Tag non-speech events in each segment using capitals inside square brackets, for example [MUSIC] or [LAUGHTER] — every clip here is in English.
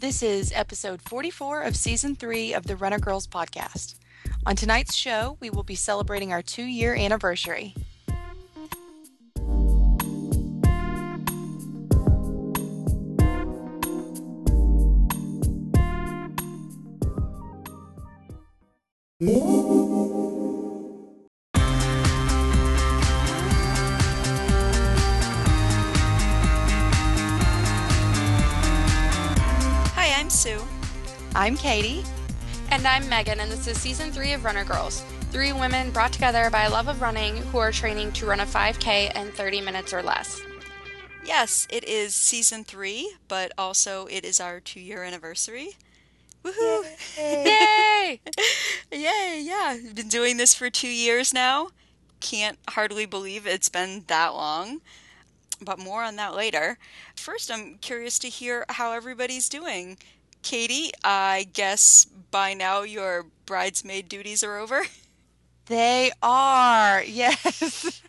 This is episode 44 of season 3 of the Runner Girls podcast. On tonight's show, we will be celebrating our two year anniversary. I'm Katie. And I'm Meagan, and this is season three of Runner Girls. Three women brought together by a love of running who are training to run a 5K in 30 minutes or less. Yes, it is season three, but also it is our two year anniversary. Woohoo! Yay! [LAUGHS] Yay, yeah. We've been doing this for two years now. Can't hardly believe it's been that long, but more on that later. First, I'm curious to hear how everybody's doing. Katie, I guess by now your bridesmaid duties are over. They are, [LAUGHS] yes.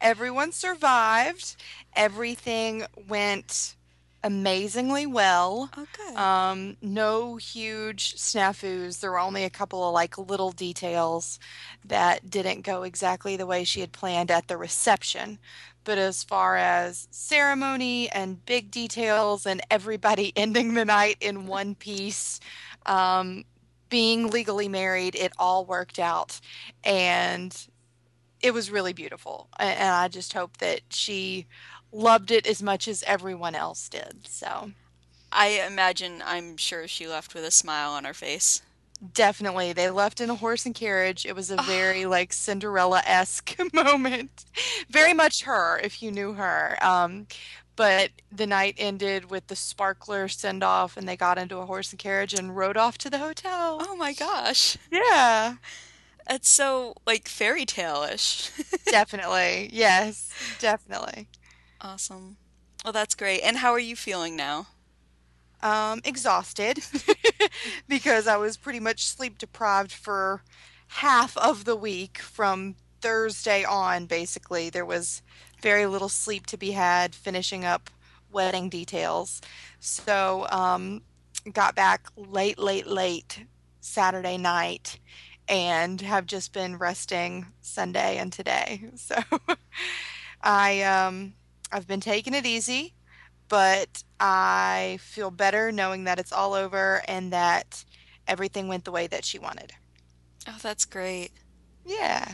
Everyone survived. Everything went amazingly well. Oh, good. Um, no huge snafus. There were only a couple of like little details that didn't go exactly the way she had planned at the reception. But as far as ceremony and big details and everybody [LAUGHS] ending the night in one piece, um, being legally married, it all worked out. And it was really beautiful. And I just hope that she loved it as much as everyone else did. So. I imagine, I'm sure she left with a smile on her face. Definitely. They left in a horse and carriage. It was a very like Cinderella esque [LAUGHS] moment. Very much her, if you knew her. Um, but the night ended with the sparkler send off, and they got into a horse and carriage and rode off to the hotel. Oh my gosh. Yeah, It's so like fairy tale ish. [LAUGHS] definitely. Yes, definitely. awesome. Well, that's great. And how are you feeling now? Um, exhausted [LAUGHS] because I was pretty much sleep deprived for half of the week from Thursday on, basically. There was very little sleep to be had finishing up wedding details. So, um, got back late, late, late Saturday night and have just been resting Sunday and today. [LAUGHS] So, [LAUGHS] I, um, I've been taking it easy but I feel better knowing that it's all over and that everything went the way that she wanted. Oh, that's great. Yeah.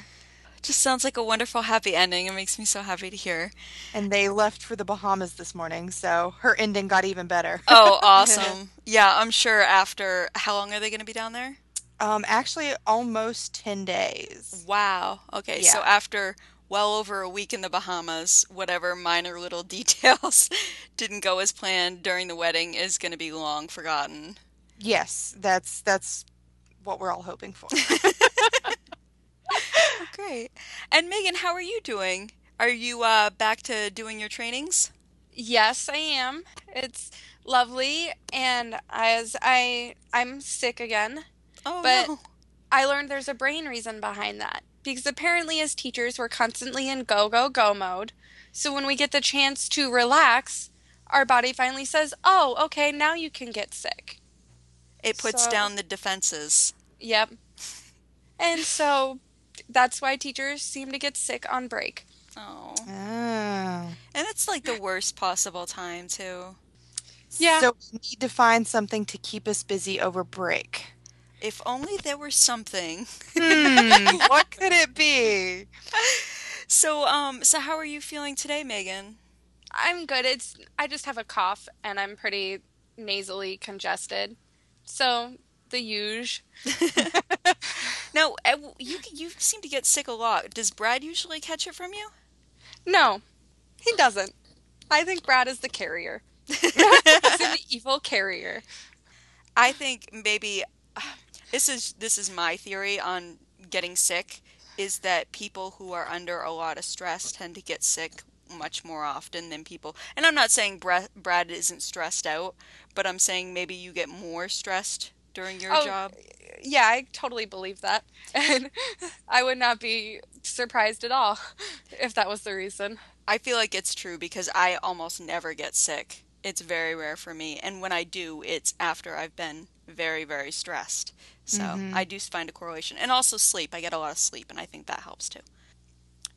Just sounds like a wonderful, happy ending. It makes me so happy to hear. And they left for the Bahamas this morning, so her ending got even better. Oh, [LAUGHS] awesome. yeah, I'm sure after. How long are they going to be down there? Um, actually, almost 10 days. Wow. Okay, Yeah. so after well over a week in the Bahamas, whatever minor little [LAUGHS] details didn't go as planned during the wedding is going to be long forgotten. Yes, that's that's what we're all hoping for. [LAUGHS] [LAUGHS] Great. And Meagan, how are you doing? Are you uh, back to doing your trainings? Yes, I am. It's lovely, and as I I'm sick again, Oh, But- no. I learned there's a brain reason behind that. Because apparently, as teachers, we're constantly in go, go, go mode. So when we get the chance to relax, our body finally says, oh, okay, now you can get sick. It puts So- down the defenses. Yep. And so that's why teachers seem to get sick on break. Oh. oh. And it's like the worst possible time, too. Yeah. So we need to find something to keep us busy over break. If only there were something. Hmm, [LAUGHS] what could it be? So, um, so how are you feeling today, Meagan? I'm good. It's I just have a cough and I'm pretty nasally congested. So the huge. [LAUGHS] Now, uh, you you seem to get sick a lot. Does Brad usually catch it from you? No, he doesn't. I think Brad is the carrier. [LAUGHS] He's an evil carrier. I think maybe this is this is my theory on getting sick is that people who are under a lot of stress tend to get sick much more often than people. And I'm not saying Brad, isn't stressed out, but I'm saying maybe you get more stressed during your Oh, job. Yeah, I totally believe that. [LAUGHS] And I would not be surprised at all [LAUGHS] if that was the reason. I feel like it's true because I almost never get sick. It's very rare for me. And when I do, it's after I've been very, very stressed. So Mhm. I do find a correlation. And also sleep. I get a lot of sleep, and I think that helps too.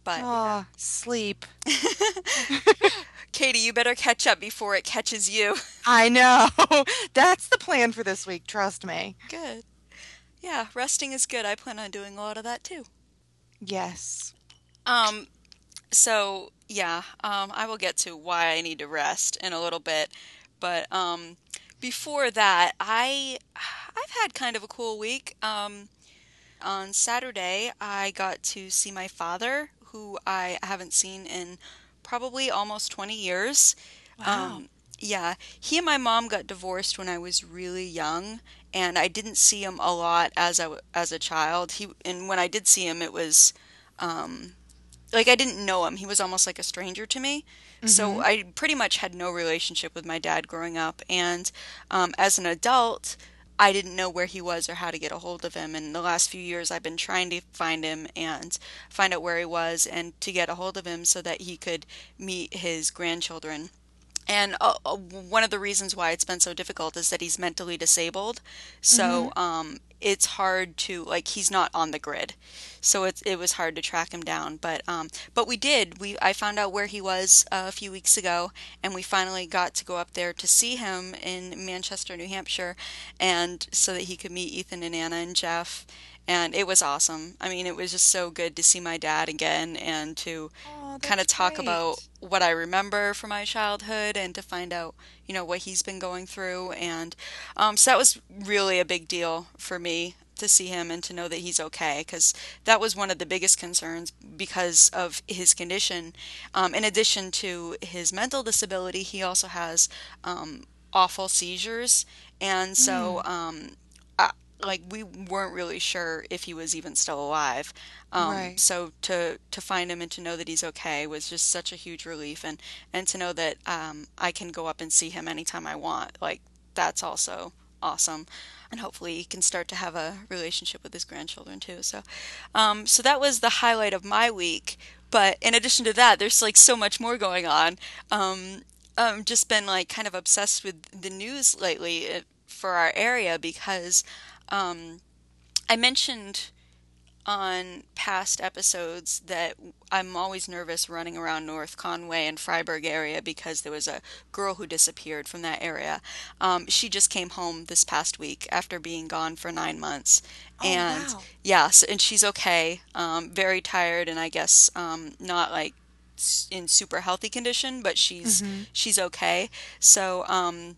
But Oh, sleep. [LAUGHS] [LAUGHS] Katie, you better catch up before it catches you. I [LAUGHS] know. That's the plan for this week, trust me. Good. Yeah, resting is good. I plan on doing a lot of that too. Yes. Um, so yeah, um, I will get to why I need to rest in a little bit, but um, before that, I I've had kind of a cool week. Um, on Saturday, I got to see my father, who I haven't seen in probably almost 20 years. Wow. Um, yeah, he and my mom got divorced when I was really young, and I didn't see him a lot as a as a child. He and when I did see him, it was um, like I didn't know him. He was almost like a stranger to me. So Mhm. I pretty much had no relationship with my dad growing up. And um, as an adult, I didn't know where he was or how to get a hold of him. And the last few years, I've been trying to find him and find out where he was and to get a hold of him so that he could meet his grandchildren. And uh, uh, one of the reasons why it's been so difficult is that he's mentally disabled. So um, it's hard to like he's not on the grid. So it's it was hard to track him down. But um, but we did. We I found out where he was uh, a few weeks ago, and we finally got to go up there to see him in Manchester, New Hampshire, and so that he could meet Ethan and Anna and Jeff. And it was awesome. I mean, it was just so good to see my dad again and to kind of talk about what I remember from my childhood and to find out, you know, what he's been going through. And um, so that was really a big deal for me to see him and to know that he's okay because that was one of the biggest concerns because of his condition. Um, in addition to his mental disability, he also has um, awful seizures. And so, um, I, like, we weren't really sure if he was even still alive. Um, Right. so to to find him and to know that he's okay was just such a huge relief, and and to know that um, I can go up and see him anytime I want, like that's also awesome. And hopefully he can start to have a relationship with his grandchildren too. So, um, so that was the highlight of my week. But in addition to that, there's like so much more going on. Um, um, just been like kind of obsessed with the news lately uh, for our area because um, I mentioned on past episodes that I'm always nervous running around North Conway and Fryeburg area because there was a girl who disappeared from that area. Um, she just came home this past week after being gone for nine months. Oh, and wow. yes, and she's okay. Um, very tired, and I guess um, not like in super healthy condition, but she's Mhm. she's okay. So um,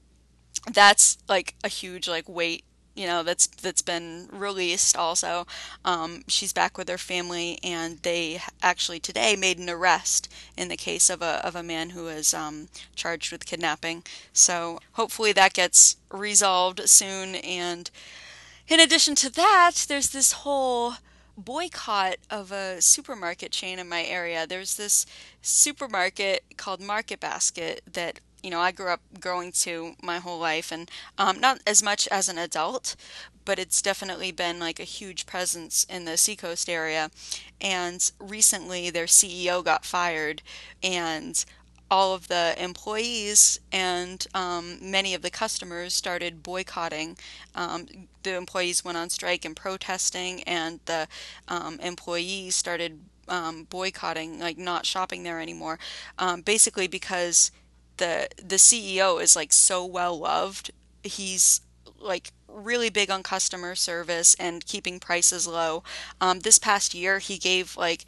that's like a huge like weight you know that's that's been released also. Um, she's back with her family and they actually today made an arrest in the case of a of a man who is um, charged with kidnapping. So hopefully that gets resolved soon. And in addition to that there's this whole boycott of a supermarket chain in my area. There's this supermarket called market basket that you know I grew up going to my whole life and um, not as much as an adult but it's definitely been like a huge presence in the seacoast area and recently their CEO got fired and all of the employees and um, many of the customers started boycotting. Um, the employees went on strike and protesting, and the um, employees started um, boycotting, like not shopping there anymore. Um, basically, because the the CEO is like so well loved. He's like really big on customer service and keeping prices low. Um, this past year, he gave like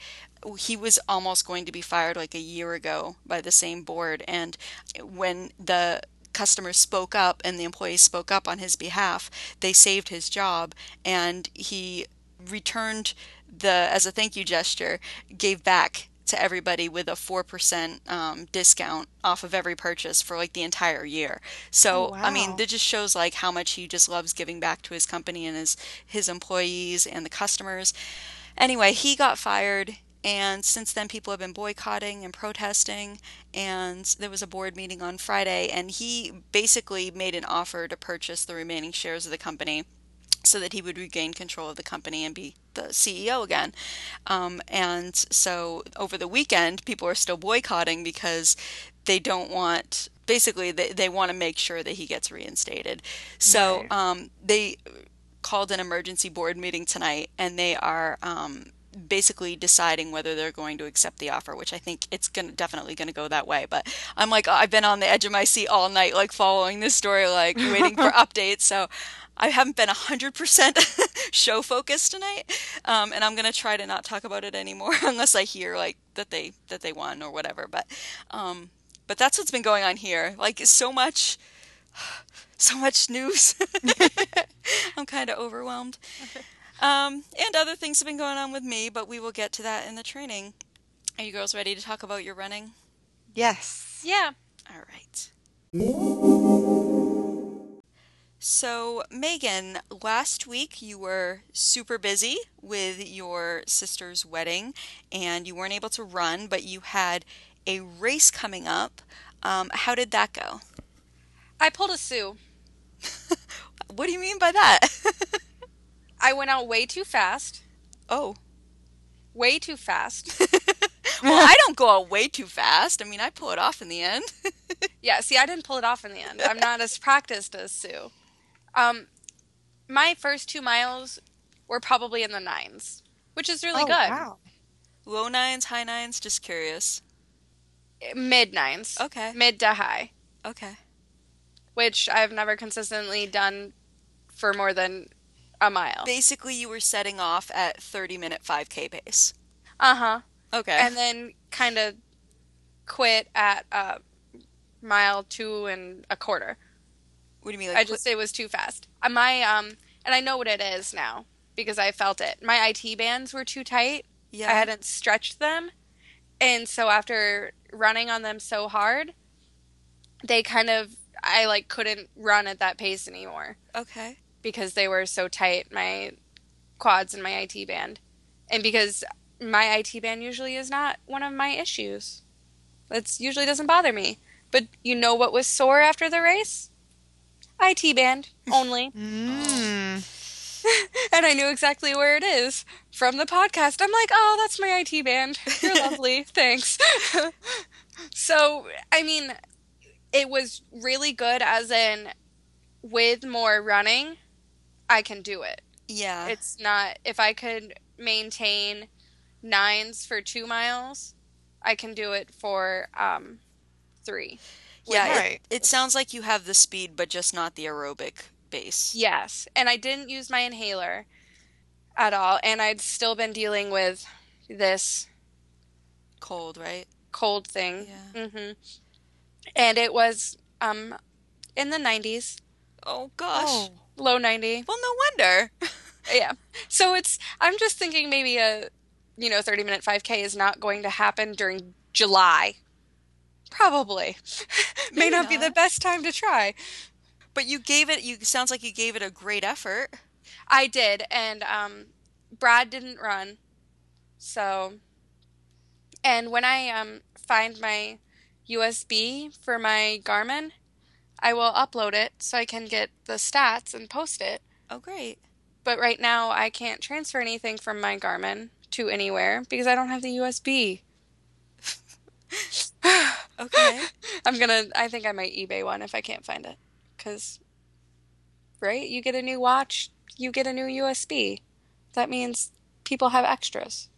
he was almost going to be fired like a year ago by the same board, and when the customers spoke up and the employees spoke up on his behalf, they saved his job, and he returned the as a thank you gesture, gave back to everybody with a 4% um, discount off of every purchase for like the entire year. So, Oh, I mean, wow. that just shows like how much he just loves giving back to his company and his his employees and the customers. Anyway, he got fired and since then people have been boycotting and protesting and there was a board meeting on Friday and he basically made an offer to purchase the remaining shares of the company so that he would regain control of the company and be the CEO again. Um, and so over the weekend, people are still boycotting because they don't want, basically, they, they want to make sure that he gets reinstated. So Right. um, they called an emergency board meeting tonight and they are um, basically deciding whether they're going to accept the offer, which I think it's gonna definitely gonna go that way. But I'm like, I've been on the edge of my seat all night, like following this story, like waiting for [LAUGHS] updates. So I haven't been 100% [LAUGHS] show focused tonight, um, and I'm gonna try to not talk about it anymore [LAUGHS] unless I hear like that they that they won or whatever. But um, but that's what's been going on here. Like so much, [SIGHS] so much news. [LAUGHS] I'm kind of overwhelmed. Um, and other things have been going on with me, but we will get to that in the training. Are you girls ready to talk about your running? Yes. Yeah. All right. So, Meagan, last week you were super busy with your sister's wedding and you weren't able to run, but you had a race coming up. Um, how did that go? I pulled a Sue. [LAUGHS] What do you mean by that? [LAUGHS] I went out way too fast. oh. Way too fast. [LAUGHS] well, I don't go out way too fast. I mean, I pull it off in the end. yeah, see, I didn't pull it off in the end. I'm not as practiced as Sue. Um, my first two miles were probably in the nines, which is really oh, good. Wow. Low nines, high nines, just curious. Mid nines. Okay. Mid to high, Okay. which I've never consistently done for more than a mile. Basically, you were setting off at 30 minute 5K pace. Uh huh. Okay. And then kind of quit at a mile two and a quarter. What do you mean? Like, I just it was too fast. Uh, My um, and I know what it is now because I felt it. My IT bands were too tight. yeah. I hadn't stretched them, and so after running on them so hard, they kind of I like couldn't run at that pace anymore Okay. because they were so tight. My quads and my IT band, and because my IT band usually is not one of my issues. It usually doesn't bother me. But you know what was sore after the race? IT band only. [LAUGHS] Mm. [LAUGHS] and I knew exactly where it is from the podcast. I'm like, oh, that's my IT band. You're [LAUGHS] lovely. Thanks. so, I mean, it was really good, as in, with more running, I can do it. Yeah. It's not, if I could maintain nines for two miles, I can do it for um, three. Yeah. it- Right. It, sounds like you have the speed, but just not the aerobic base. Yes, and I didn't use my inhaler at all, and I'd still been dealing with this Cold, right? cold thing. Yeah. Mm-hmm. And it was um in the 90s, Oh gosh. Oh. low 90. Well, no wonder. [LAUGHS] Yeah. So it's I'm just thinking maybe a you know 30 minute 5k is not going to happen during July. Probably. [LAUGHS] May Maybe not, be the best time to try. but you gave it. You sounds like you gave it a great effort. I did, and um, Brad didn't run. So, and when I um, find my USB for my Garmin, I will upload it so I can get the stats and post it. Oh, great. But right now, I can't transfer anything from my Garmin to anywhere because I don't have the USB. [LAUGHS] Okay. [LAUGHS] I'm gonna. I think I might eBay one if I can't find it. Cause, right? You get a new watch, you get a new USB. That means people have extras.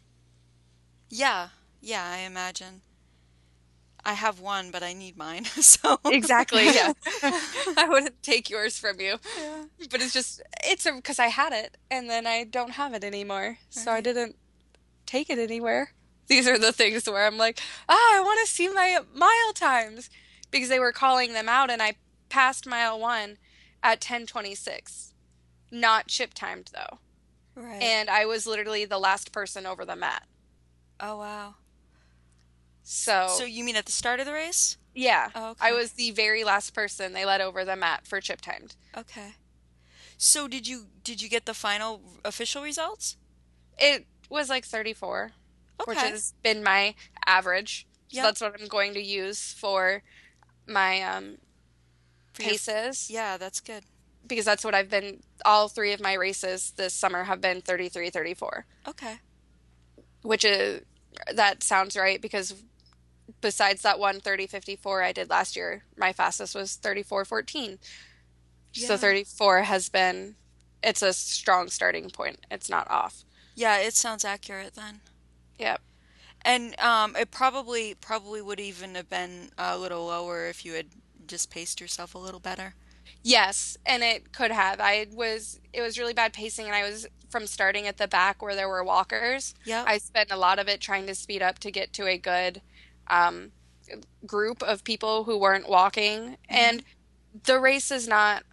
yeah. Yeah. I imagine. I have one, but I need mine. [LAUGHS] So Exactly. [LAUGHS] Yeah. I wouldn't take yours from you, but it's just it's because I had it and then I don't have it anymore, so I didn't take it anywhere. These are the things where I'm like, ah, I want to see my mile times because they were calling them out, and I passed mile one at 10:26, not chip timed though, Right. and I was literally the last person over the mat. oh wow. So, So you mean at the start of the race? yeah, Oh, I was the very last person they let over the mat for chip timed. Okay. So did you did you get the final official results? It was like 34, which has been my average. So that's what I'm going to use for my um, paces. Yeah, that's good. because that's what I've been all three of my races this summer have been 33 34 Okay. which is that sounds right because besides that one 30 54 I did last year my fastest was 34 14 so 34 has been it's a strong starting point it's not off Yeah, it sounds accurate then. Yep And um, it probably probably would even have been a little lower if you had just paced yourself a little better. Yes, and it could have. I was it was really bad pacing and I was from starting at the back where there were walkers. Yep. I spent a lot of it trying to speed up to get to a good um, group of people who weren't walking. And the race is not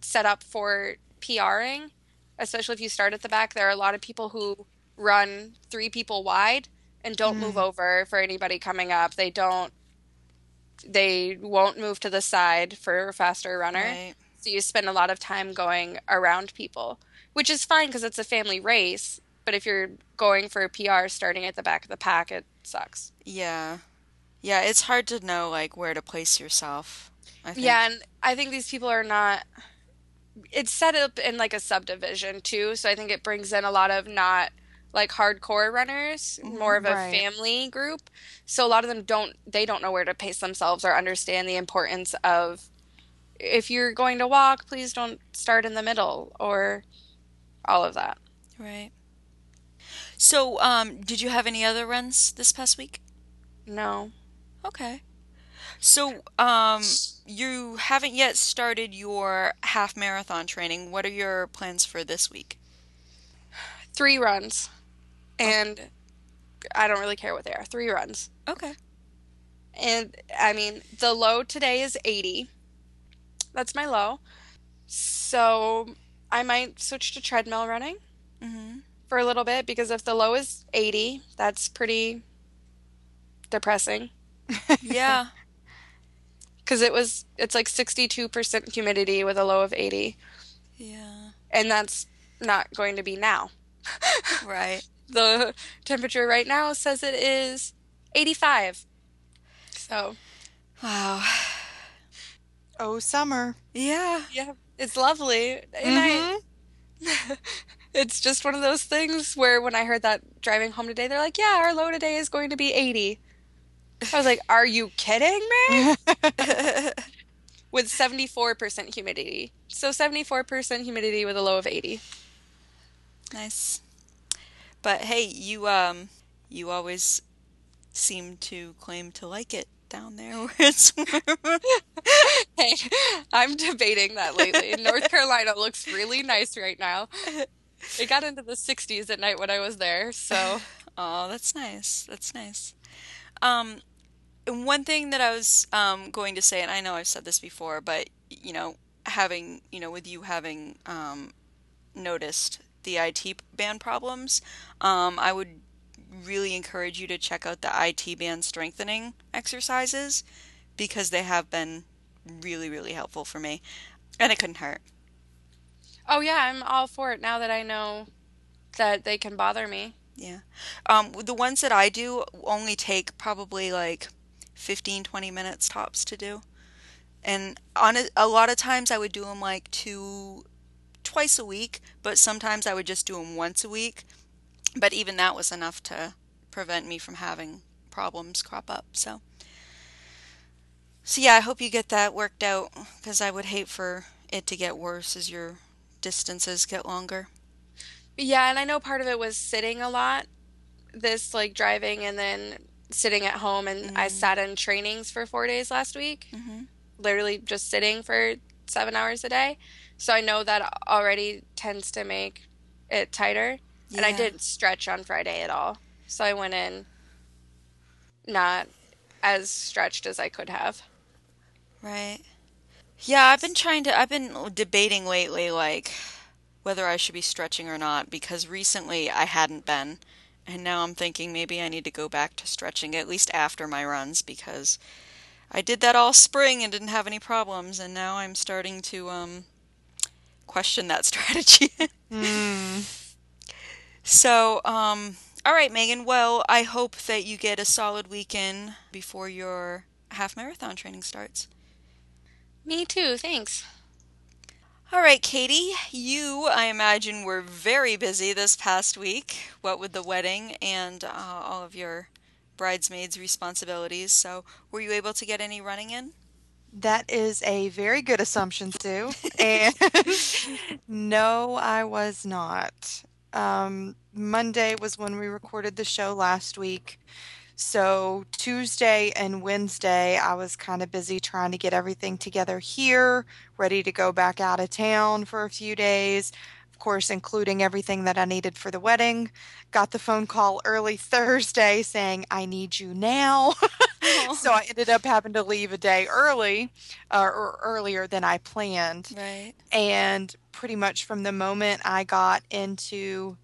set up for PRing, especially if you start at the back. There are a lot of people who run three people wide and don't move mm-hmm. over for anybody coming up. They don't they won't move to the side for a faster runner. Right. So you spend a lot of time going around people, which is fine because it's a family race. But if you're going for a PR starting at the back of the pack, it sucks. Yeah. Yeah, it's hard to know like where to place yourself. I think. Yeah, and I think these people are not. It's set up in like a subdivision too, so I think it brings in a lot of not like hardcore runners, more of a Right. family group. So a lot of them don't they don't know where to pace themselves or understand the importance of if you're going to walk, please don't start in the middle or all of that. Right. So, um, did you have any other runs this past week? No. Okay. So, um, you haven't yet started your half marathon training. What are your plans for this week? Three runs. And I don't really care what they are. Three runs. Okay. And I mean, the low today is 80. That's my low. So I might switch to treadmill running Mm-hmm. for a little bit because if the low is 80, that's pretty depressing. [LAUGHS] Yeah. [LAUGHS] Because it was, it's like 62% humidity with a low of 80. Yeah. And that's not going to be now. [LAUGHS] Right. The temperature right now says it is 85. So, Wow. Oh, summer. Yeah. yeah, it's lovely. And I, mm-hmm. [LAUGHS] it's just one of those things where when I heard that driving home today, they're like, yeah, our low today is going to be 80. I was like, are you kidding me? [LAUGHS] [LAUGHS] with 74% humidity. So 74% humidity with a low of 80. Nice. But hey, you um you always seem to claim to like it down there [LAUGHS] where it's warm. [LAUGHS] Hey, I'm debating that lately. North [LAUGHS] Carolina looks really nice right now. It got into the 60s at night when I was there, so Oh, that's nice. That's nice. Um, and one thing that I was um, going to say, and I know I've said this before, but you know, having you know, with you having um, noticed the IT band problems, um, I would really encourage you to check out the IT band strengthening exercises because they have been really, really helpful for me, and it couldn't hurt. Oh yeah, I'm all for it now that I know that they can bother me. Yeah. Um, the ones that I do only take probably like 15, 20 minutes tops to do. And on a, a lot of times I would do them like two, twice a week, but sometimes I would just do them once a week. But even that was enough to prevent me from having problems crop up. So, so yeah, I hope you get that worked out because I would hate for it to get worse as your distances get longer. Yeah, and I know part of it was sitting a lot. This like driving and then sitting at home and I sat in trainings for 4 days last week. Mhm. Literally just sitting for 7 hours a day. So I know that already tends to make it tighter. And I didn't stretch on Friday at all. So I went in not as stretched as I could have. Right. Yeah, I've been trying to, I've been debating lately, like, whether I should be stretching or not, because recently I hadn't been. And now I'm thinking maybe I need to go back to stretching, at least after my runs, because I did that all spring and didn't have any problems, and now I'm starting to, um, question that [LAUGHS] strategy. Hmm. So, um, all right, Meagan. Well, I hope that you get a solid weekend before your half marathon training starts. Me too, thanks. All All right, Katie, you, I imagine, were very busy this past week, what with the wedding and uh, all of your bridesmaids' responsibilities. So, were you able to get any running in? That is a very good assumption, Sue. [LAUGHS] And [LAUGHS] no, I was not. Um, Monday was when we recorded the show last week. So Tuesday and Wednesday, I was kind of busy trying to get everything together here, ready to go back out of town for a few days. Of course, including everything that I needed for the wedding. Got the phone call early Thursday saying, I need you now. [LAUGHS] so I ended up having to leave a day early uh, or earlier than I planned. Right. And pretty much from the moment I got into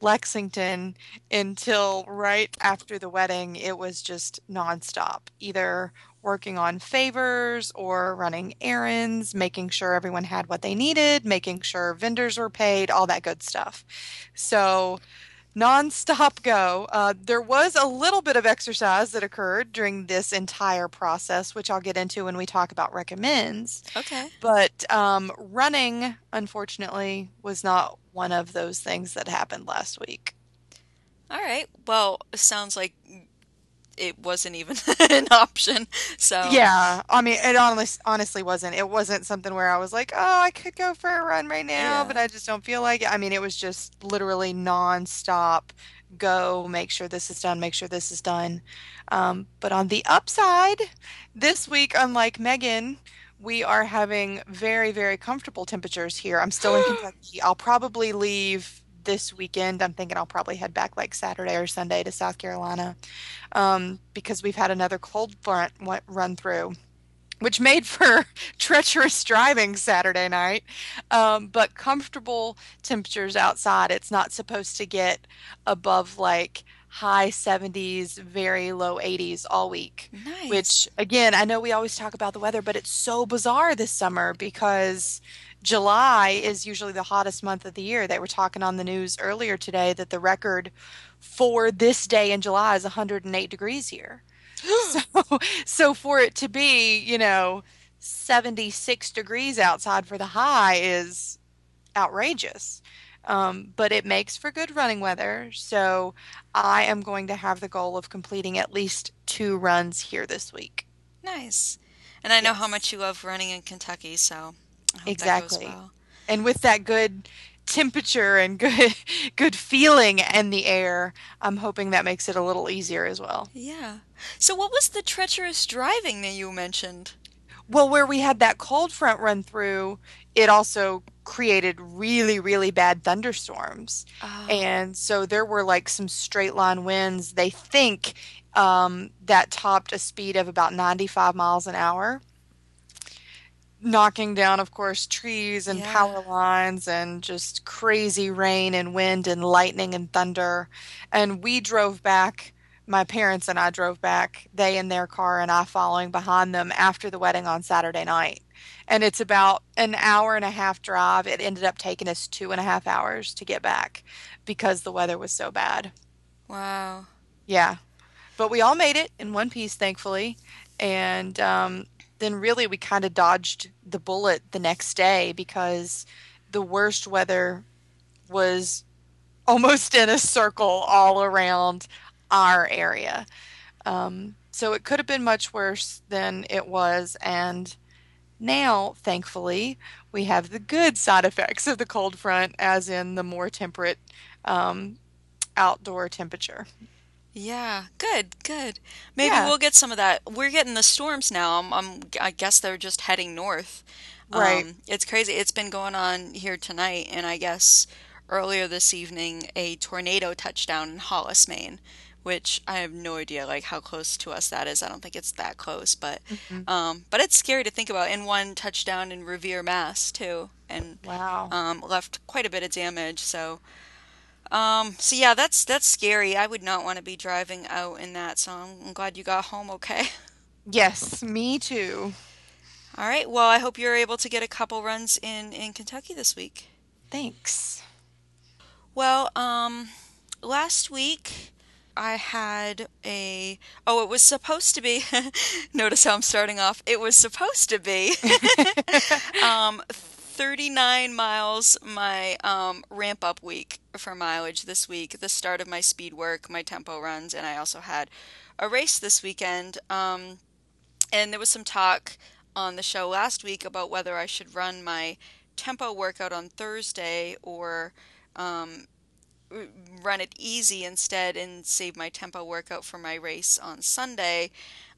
Lexington until right after the wedding, it was just nonstop. Either working on favors or running errands, making sure everyone had what they needed, making sure vendors were paid, all that good stuff. So, nonstop [LAUGHS] go. Uh, there was a little bit of exercise that occurred during this entire process, which I'll get into when we talk about recommends. Okay. But um, running, unfortunately, was not one of those things that happened last week. All right. Well, sounds like it wasn't even [LAUGHS] an option. So Yeah, I mean, it honestly, honestly wasn't. It wasn't something where I was like, oh, I could go for a run right now, Yeah. but I just don't feel like it. I mean, it was just literally nonstop go, make sure this is done, make sure this is done. Um, but on the upside, this week, unlike Meagan, we are having very, very comfortable temperatures here. I'm still in [GASPS] Kentucky. I'll probably leave this weekend. I'm thinking I'll probably head back like Saturday or Sunday to South Carolina um, because we've had another cold front run through, which made for [LAUGHS] treacherous driving Saturday night. Um, but comfortable temperatures outside. It's not supposed to get above like high 70s, very low 80s all week. nice. Which, again, I know we always talk about the weather, but it's so bizarre this summer because July is usually the hottest month of the year. They were talking on the news earlier today that the record for this day in July is 108 degrees here. [GASPS] so, so for it to be, you know, 76 degrees outside for the high is outrageous. Um, but it makes for good running weather. So I am going to have the goal of completing at least two runs here this week. nice. And I know how much you love running in Kentucky, so I hope that goes Exactly. well. And with that good temperature and [LAUGHS] good good feeling in the air, I'm hoping that makes it a little easier as well. Yeah. So what was the treacherous driving that you mentioned? Well, where we had that cold front run through, it also created really, really bad thunderstorms. Oh, And so there were like some straight line winds. They think um, that topped a speed of about 95 miles an hour, knocking down, of course, trees and Yeah. power lines and just crazy rain and wind and lightning and thunder. And we drove back. My parents and I drove back, they in their car and I following behind them after the wedding on Saturday night. And it's about an hour and a half drive. It ended up taking us two and a half hours to get back because the weather was so bad. wow. Yeah. But we all made it in one piece, thankfully. And um, then really we kind of dodged the bullet the next day because the worst weather was almost in a circle all around our area. Um, so it could have been much worse than it was. And now, thankfully, we have the good side effects of the cold front, as in the more temperate um, outdoor temperature. Yeah, good, good. Maybe Yeah. we'll get some of that. We're getting the storms now. I'm, I'm, I guess they're just heading north. Right. Um, it's crazy. It's been going on here tonight, and I guess earlier this evening, a tornado touched down in Hollis, Maine, which I have no idea like how close to us that is. I don't think it's that close, but Mm-hmm. um, but it's scary to think about. And one touchdown in Revere, Mass, too, and Wow. um, left quite a bit of damage. So, um, so yeah, that's that's scary. I would not want to be driving out in that. So I'm, I'm glad you got home okay. Yes, me too. All right. Well, I hope you're able to get a couple runs in in Kentucky this week. Thanks. Well, um, last week I had a. Oh, it was supposed to be. [LAUGHS] notice how I'm starting off. It was supposed to be [LAUGHS] um, 39 miles my um, ramp up week for mileage this week, the start of my speed work, my tempo runs, and I also had a race this weekend. Um, and there was some talk on the show last week about whether I should run my tempo workout on Thursday or um, run it easy instead and save my tempo workout for my race on Sunday.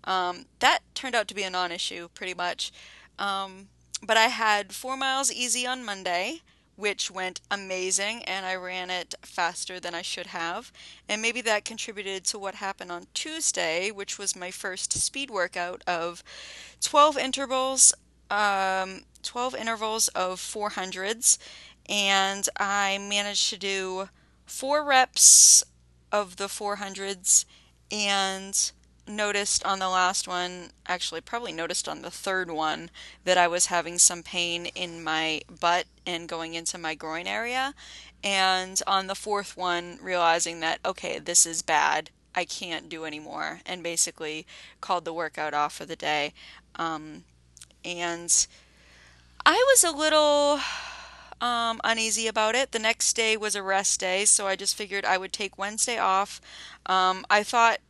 Um, that turned out to be a non issue pretty much. Um, but I had four miles easy on Monday, which went amazing, and I ran it faster than I should have. And maybe that contributed to what happened on Tuesday, which was my first speed workout of 12 intervals, um, 12 intervals of 400s, and I managed to do four reps of the 400s and noticed on the last one, actually, probably noticed on the third one, that I was having some pain in my butt and going into my groin area. And on the fourth one, realizing that, okay, this is bad. I can't do anymore. And basically called the workout off for the day. Um, and I was a little um, uneasy about it. The next day was a rest day, so I just figured I would take Wednesday off. Um, I thought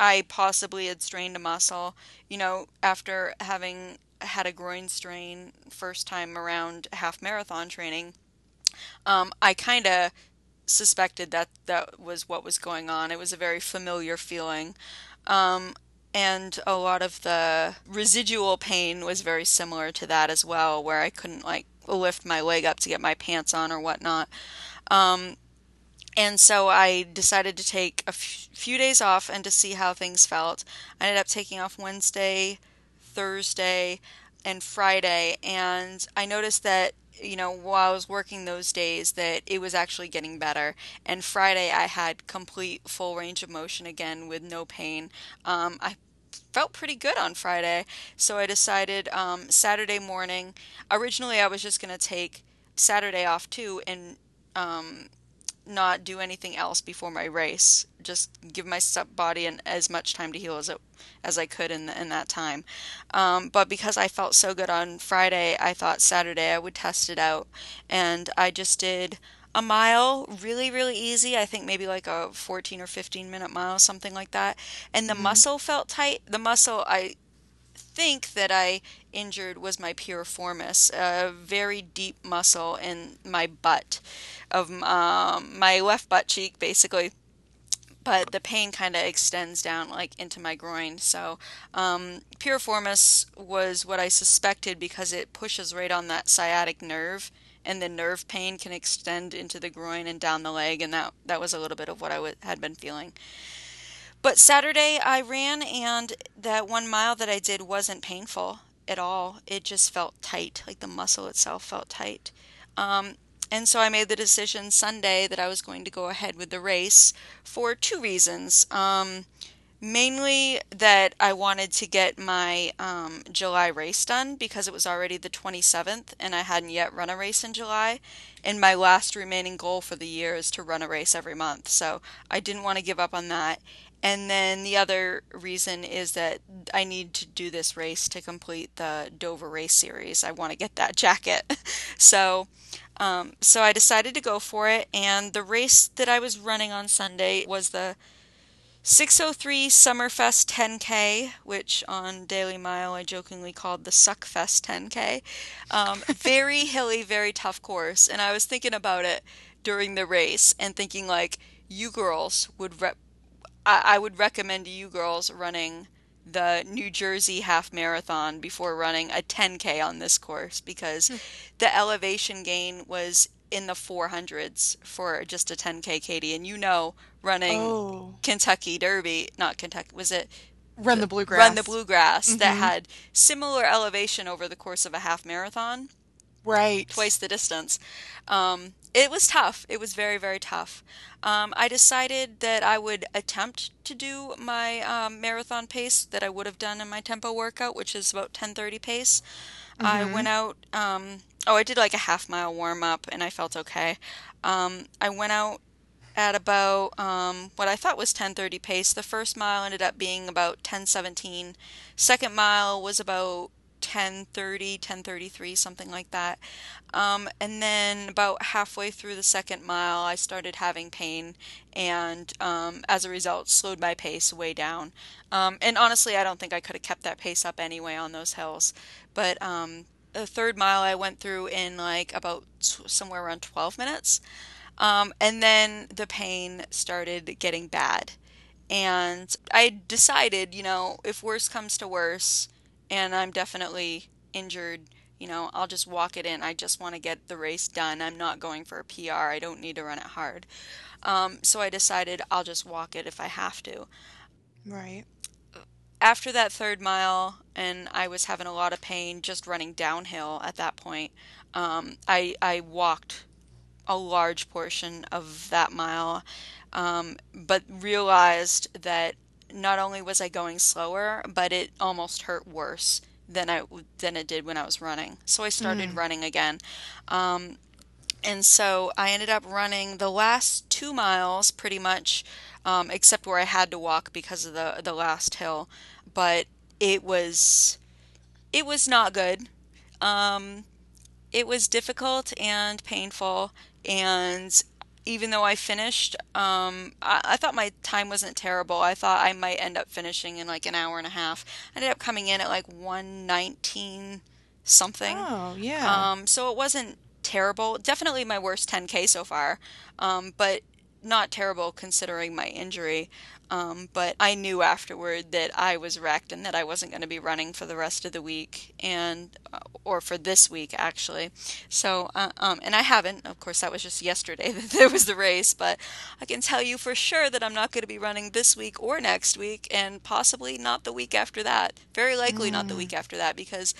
I possibly had strained a muscle, you know, after having had a groin strain first time around half marathon training. Um, I kind of suspected that that was what was going on. It was a very familiar feeling. Um, and a lot of the residual pain was very similar to that as well, where I couldn't like lift my leg up to get my pants on or whatnot. Um, and so I decided to take a few days off and to see how things felt. I ended up taking off Wednesday, Thursday, and Friday, and I noticed that you know while I was working those days that it was actually getting better. And Friday I had complete full range of motion again with no pain. Um, I felt pretty good on Friday, so I decided um, Saturday morning. Originally, I was just going to take Saturday off too and um, not do anything else before my race. Just give my body an, as much time to heal as it, as I could in the, in that time. Um, but because I felt so good on Friday, I thought Saturday I would test it out, and I just did a mile really really easy i think maybe like a 14 or 15 minute mile something like that and the mm-hmm. muscle felt tight the muscle i think that I injured was my piriformis, a very deep muscle in my butt, of um, my left butt cheek, basically. But the pain kind of extends down like into my groin. So um, piriformis was what I suspected because it pushes right on that sciatic nerve, and the nerve pain can extend into the groin and down the leg, and that that was a little bit of what I w- had been feeling. But Saturday I ran, and that one mile that I did wasn't painful at all. It just felt tight, like the muscle itself felt tight. Um, and so I made the decision Sunday that I was going to go ahead with the race for two reasons. Um, mainly that I wanted to get my um, July race done because it was already the 27th and I hadn't yet run a race in July. And my last remaining goal for the year is to run a race every month. So I didn't want to give up on that. And then the other reason is that I need to do this race to complete the Dover Race Series. I want to get that [LAUGHS] jacket. so, um, so I decided to go for it. And the race that I was running on Sunday was the 603 Summerfest 10K, which on Daily Mile I jokingly called the Suckfest 10K. Um, [LAUGHS] very hilly, very tough course. And I was thinking about it during the race and thinking like, you girls would rep I, I would recommend you girls running the New Jersey half marathon before running a 10K on this course because hmm. the elevation gain was in the 400s for just a 10K, Katie. And you know, running oh. Kentucky Derby, not Kentucky, was it? Run the Bluegrass. Run the Bluegrass mm-hmm. that had similar elevation over the course of a half marathon. Right. Twice the distance. Um, it was tough. It was very, very tough. Um, I decided that I would attempt to do my um, marathon pace that I would have done in my tempo workout, which is about 10:30 pace. Mm-hmm. I went out. Um, oh, I did like a half mile warm up, and I felt okay. Um, I went out at about um, what I thought was 10:30 pace. The first mile ended up being about 10:17. Second mile was about 10:30, 10:33, something like that. Um, and then about halfway through the second mile, I started having pain, and um, as a result, slowed my pace way down. Um, and honestly, I don't think I could have kept that pace up anyway on those hills. But um, the third mile, I went through in like about somewhere around 12 minutes. Um, and then the pain started getting bad. And I decided, you know, if worse comes to worse, and I'm definitely injured, you know, I'll just walk it in. I just want to get the race done. I'm not going for a PR. I don't need to run it hard. Um, so I decided I'll just walk it if I have to. Right. After that third mile, and I was having a lot of pain just running downhill at that point, um, I, I walked a large portion of that mile, um, but realized that not only was I going slower, but it almost hurt worse than I than it did when I was running. So I started mm. running again. Um, and so I ended up running the last two miles pretty much, um, except where I had to walk because of the the last hill. But it was it was not good. Um, it was difficult and painful, and even though I finished, um, I, I, thought my time wasn't terrible. I thought I might end up finishing in like an hour and a half. I ended up coming in at like 119 something. Oh, yeah. Um, so it wasn't terrible. Definitely my worst 10K so far, um, but not terrible considering my injury. Um, but I knew afterward that I was wrecked and that I wasn't going to be running for the rest of the week and uh, or for this week actually. So uh, um, and I haven't. Of course, that was just yesterday [LAUGHS] that there was the race, but I can tell you for sure that I'm not going to be running this week or next week, and possibly not the week after that. Very likely mm. not the mm. week after that because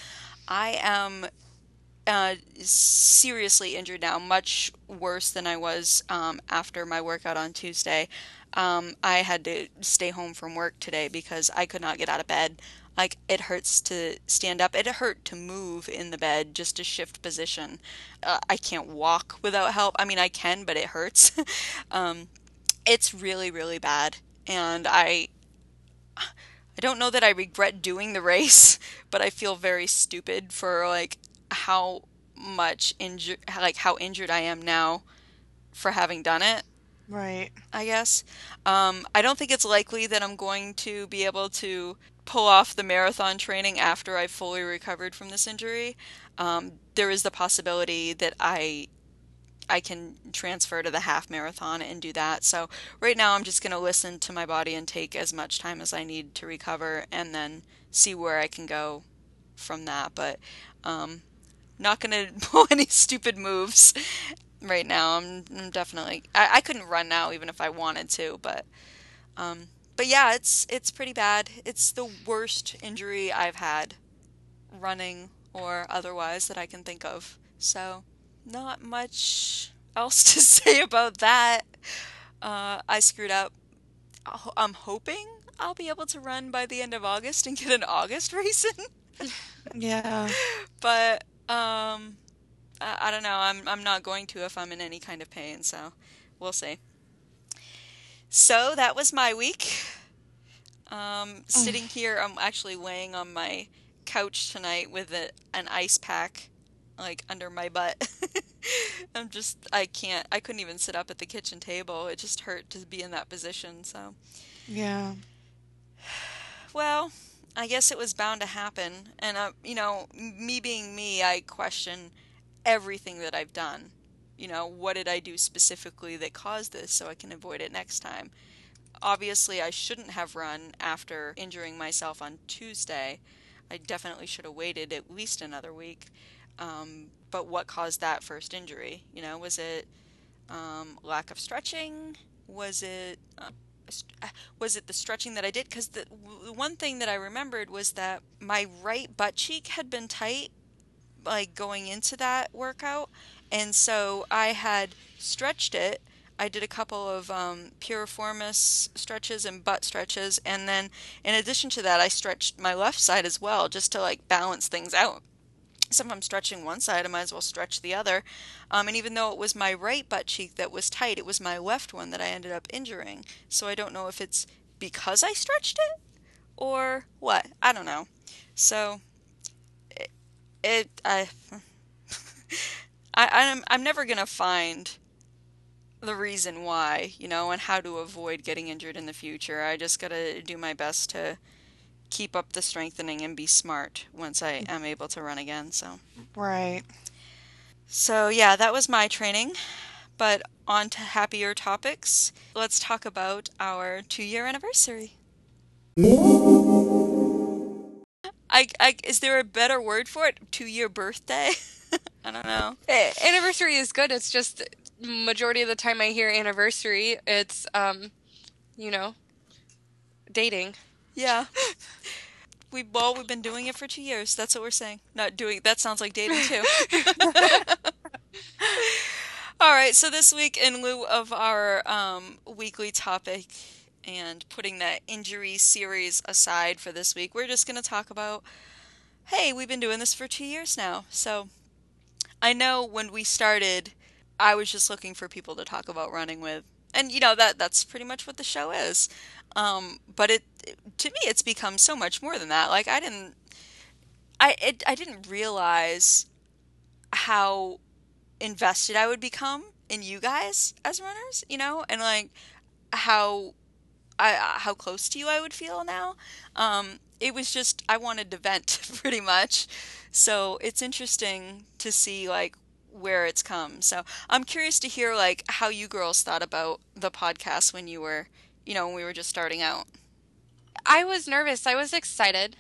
I am uh, seriously injured now, much worse than I was um, after my workout on Tuesday. Um, I had to stay home from work today because I could not get out of bed. Like it hurts to stand up. It hurt to move in the bed just to shift position. Uh, I can't walk without help. I mean, I can, but it hurts. [LAUGHS] um, it's really, really bad, and I. I don't know that I regret doing the race, [LAUGHS] but I feel very stupid for like how much injured, like how injured I am now for having done it. Right. I guess. Um, I don't think it's likely that I'm going to be able to pull off the marathon training after I've fully recovered from this injury. Um, there is the possibility that I I can transfer to the half marathon and do that. So right now I'm just going to listen to my body and take as much time as I need to recover and then see where I can go from that. But um, not gonna [LAUGHS] pull any stupid moves right now. I'm, I'm definitely I, I couldn't run now even if I wanted to, but um, but yeah, it's it's pretty bad. It's the worst injury I've had, running or otherwise that I can think of. So not much else [LAUGHS] to say about that. Uh, I screwed up. I'm hoping I'll be able to run by the end of August and get an August [LAUGHS] race in. yeah. But um, I, I don't know. I'm I'm not going to if I'm in any kind of pain. So, we'll see. So that was my week. Um, sitting here, I'm actually laying on my couch tonight with a, an ice pack like under my butt. [LAUGHS] I'm just I can't I couldn't even sit up at the kitchen table. It just hurt to be in that position, so. Yeah. Well, I guess it was bound to happen. And, uh, you know, me being me, I question everything that I've done. You know, what did I do specifically that caused this so I can avoid it next time? Obviously, I shouldn't have run after injuring myself on Tuesday. I definitely should have waited at least another week. Um, but what caused that first injury? You know, was it um, lack of stretching? Was it uh, was it the stretching that I did? Because the, the one thing that I remembered was that my right butt cheek had been tight, like going into that workout, and so I had stretched it. I did a couple of um, piriformis stretches and butt stretches, and then in addition to that, I stretched my left side as well, just to like balance things out so if I'm stretching one side, I might as well stretch the other. Um, and even though it was my right butt cheek that was tight, it was my left one that I ended up injuring. So I don't know if it's because I stretched it or what. I don't know. So it I [LAUGHS] I I'm I'm never gonna find the reason why, you know, and how to avoid getting injured in the future. I just gotta do my best to keep up the strengthening and be smart once I am able to run again. So Right. so yeah, that was my training. But on to happier topics. Let's talk about our two year anniversary. I, I is there a better word for it? Two year birthday? [LAUGHS] I don't know. Eh, Anniversary is good. It's just majority of the time I hear anniversary, it's um, you know, dating. Yeah. [LAUGHS] We well, we've been doing it for two years. That's what we're saying. Not doing that sounds like dating too. [LAUGHS] All right, so this week, in lieu of our um, weekly topic and putting that injury series aside for this week, we're just going to talk about hey, we've been doing this for two years now. So I know when we started, I was just looking for people to talk about running with. And you know that that's pretty much what the show is. Um, but it to me it's become so much more than that. Like I didn't I it, I didn't realize how invested I would become in you guys as runners, you know, and like how I how close to you I would feel now. Um, it was just I wanted to vent [LAUGHS] pretty much. So it's interesting to see like where it's come. So I'm curious to hear like how you girls thought about the podcast when you were, you know, when we were just starting out. I was nervous. I was excited.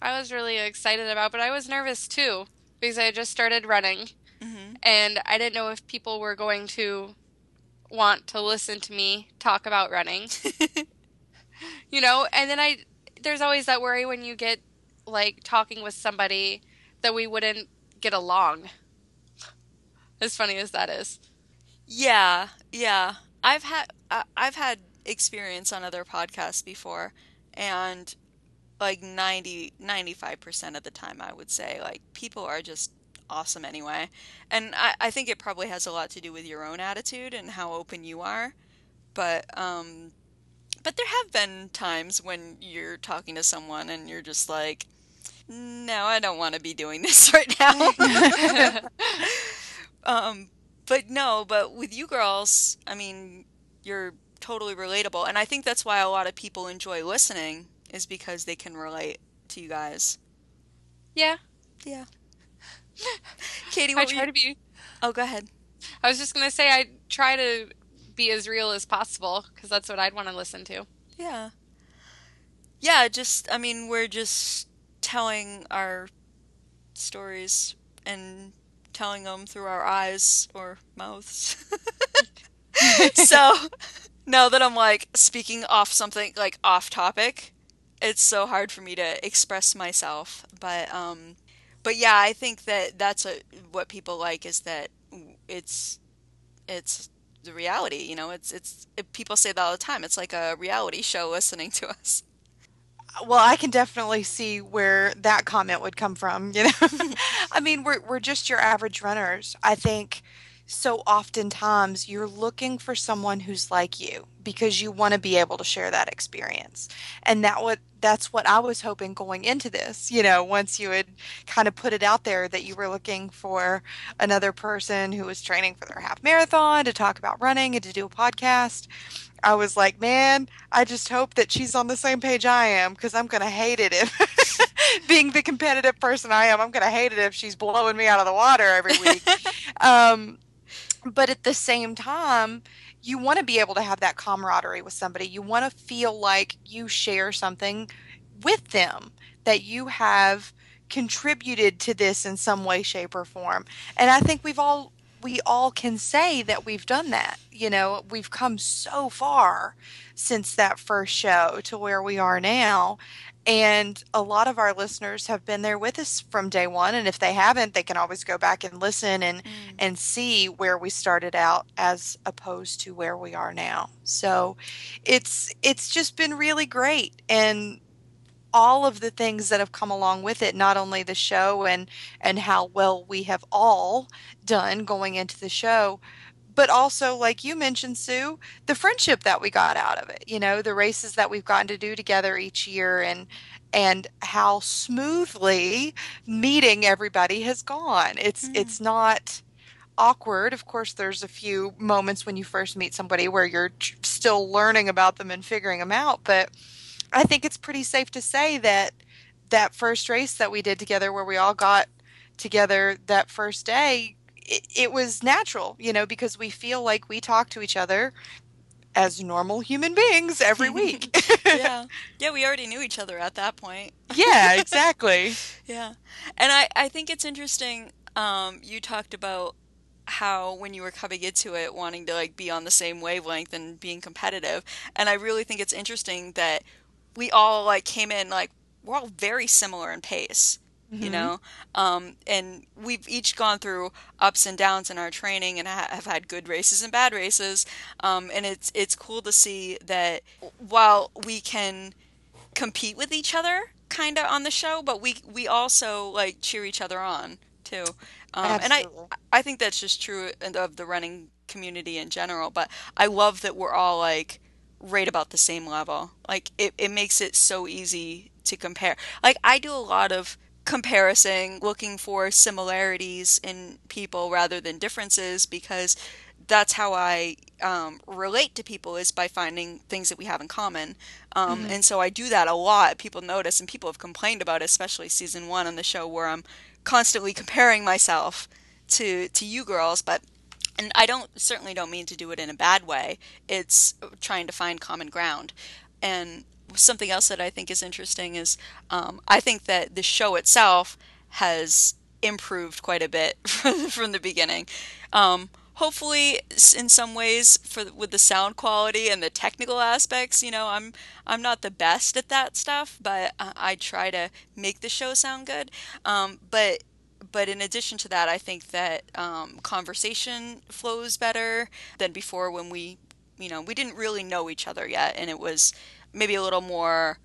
I was really excited about, but I was nervous too because I had just started running hmm and I didn't know if people were going to want to listen to me talk about running. [LAUGHS] you know, and then I there's always that worry when you get like talking with somebody that we wouldn't get along. As funny as that is. Yeah, yeah. I've had I've had experience on other podcasts before and like 90 95% of the time I would say like people are just awesome anyway. And I I think it probably has a lot to do with your own attitude and how open you are. But um but there have been times when you're talking to someone and you're just like no, I don't want to be doing [LAUGHS] this right now. [LAUGHS] [LAUGHS] Um, but no, but with you girls, I mean, you're totally relatable, and I think that's why a lot of people enjoy listening is because they can relate to you guys. yeah, Yeah. [LAUGHS] Katie, I try you? to be Oh, go ahead. I was just going to say I try to be as real as possible because that's what I'd want to listen to. Yeah. Yeah, just I mean, we're just telling our stories and telling them through our eyes or mouths. [LAUGHS] So, now that I'm like speaking off something like off topic, it's so hard for me to express myself. But um but yeah, I think that that's a, what people like is that it's it's the reality, you know, it's it's it, people say that all the time. It's like a reality show listening to us. Well, I can definitely see where that comment would come from, you know. [LAUGHS] [LAUGHS] I mean, we're we're just your average runners. I think so oftentimes you're looking for someone who's like you because you want to be able to share that experience. And that what that's what I was hoping going into this, you know, once you had kind of put it out there that you were looking for another person who was training for their half marathon to talk about running and to do a podcast. I was like, man, I just hope that she's on the same page I am because I'm going to hate it if, [LAUGHS] being the competitive person I am, I'm going to hate it if she's blowing me out of the water every week. [LAUGHS] Um, but at the same time, you want to be able to have that camaraderie with somebody. You want to feel like you share something with them, that you have contributed to this in some way, shape, or form. And I think we've all we all can say that we've done that. You know, we've come so far since that first show to where we are now. And a lot of our listeners have been there with us from day one. And if they haven't, they can always go back and listen and, Mm. and see where we started out as opposed to where we are now. So it's it's just been really great. And all of the things that have come along with it not only the show and and how well we have all done going into the show but also like you mentioned Sue, the friendship that we got out of it. You know, the races that we've gotten to do together each year and and how smoothly meeting everybody has gone. It's Mm. it's not awkward. Of course, there's a few moments when you first meet somebody where you're tr- still learning about them and figuring them out, but I think it's pretty safe to say that that first race that we did together where we all got together that first day it, it was natural, you know, because we feel like we talk to each other as normal human beings every [LAUGHS] week. yeah. [LAUGHS] Yeah, we already knew each other at that point. yeah, [LAUGHS] exactly. Yeah. And I, I think it's interesting, um, you talked about how when you were coming into it wanting to like be on the same wavelength and being competitive. And I really think it's interesting that we all like came in like we're all very similar in pace. You Mhm. know, um, and we've each gone through ups and downs in our training, and ha- have had good races and bad races. Um, and it's it's cool to see that while we can compete with each other kind of on the show, but we we also like cheer each other on too. Um, and I I think that's just true of the running community in general. But I love that we're all like right about the same level. Like it, it makes it so easy to compare. Like I do a lot of comparison, looking for similarities in people rather than differences because that's how I um, relate to people is by finding things that we have in common. Um, Mhm. And so I do that a lot. People notice, and people have complained about, it, especially season one on the show, where I'm constantly [LAUGHS] comparing myself to to you girls. But and I don't certainly don't mean to do it in a bad way. It's trying to find common ground. And something else that I think is interesting is um, I think that the show itself has improved quite a bit [LAUGHS] from, the beginning. Um, hopefully, in some ways, for with the sound quality and the technical aspects, you know, I'm I'm not the best at that stuff, but I, I try to make the show sound good. Um, but but in addition to that, I think that um, conversation flows better than before when we, you know, we didn't really know each other yet, and it was maybe a little more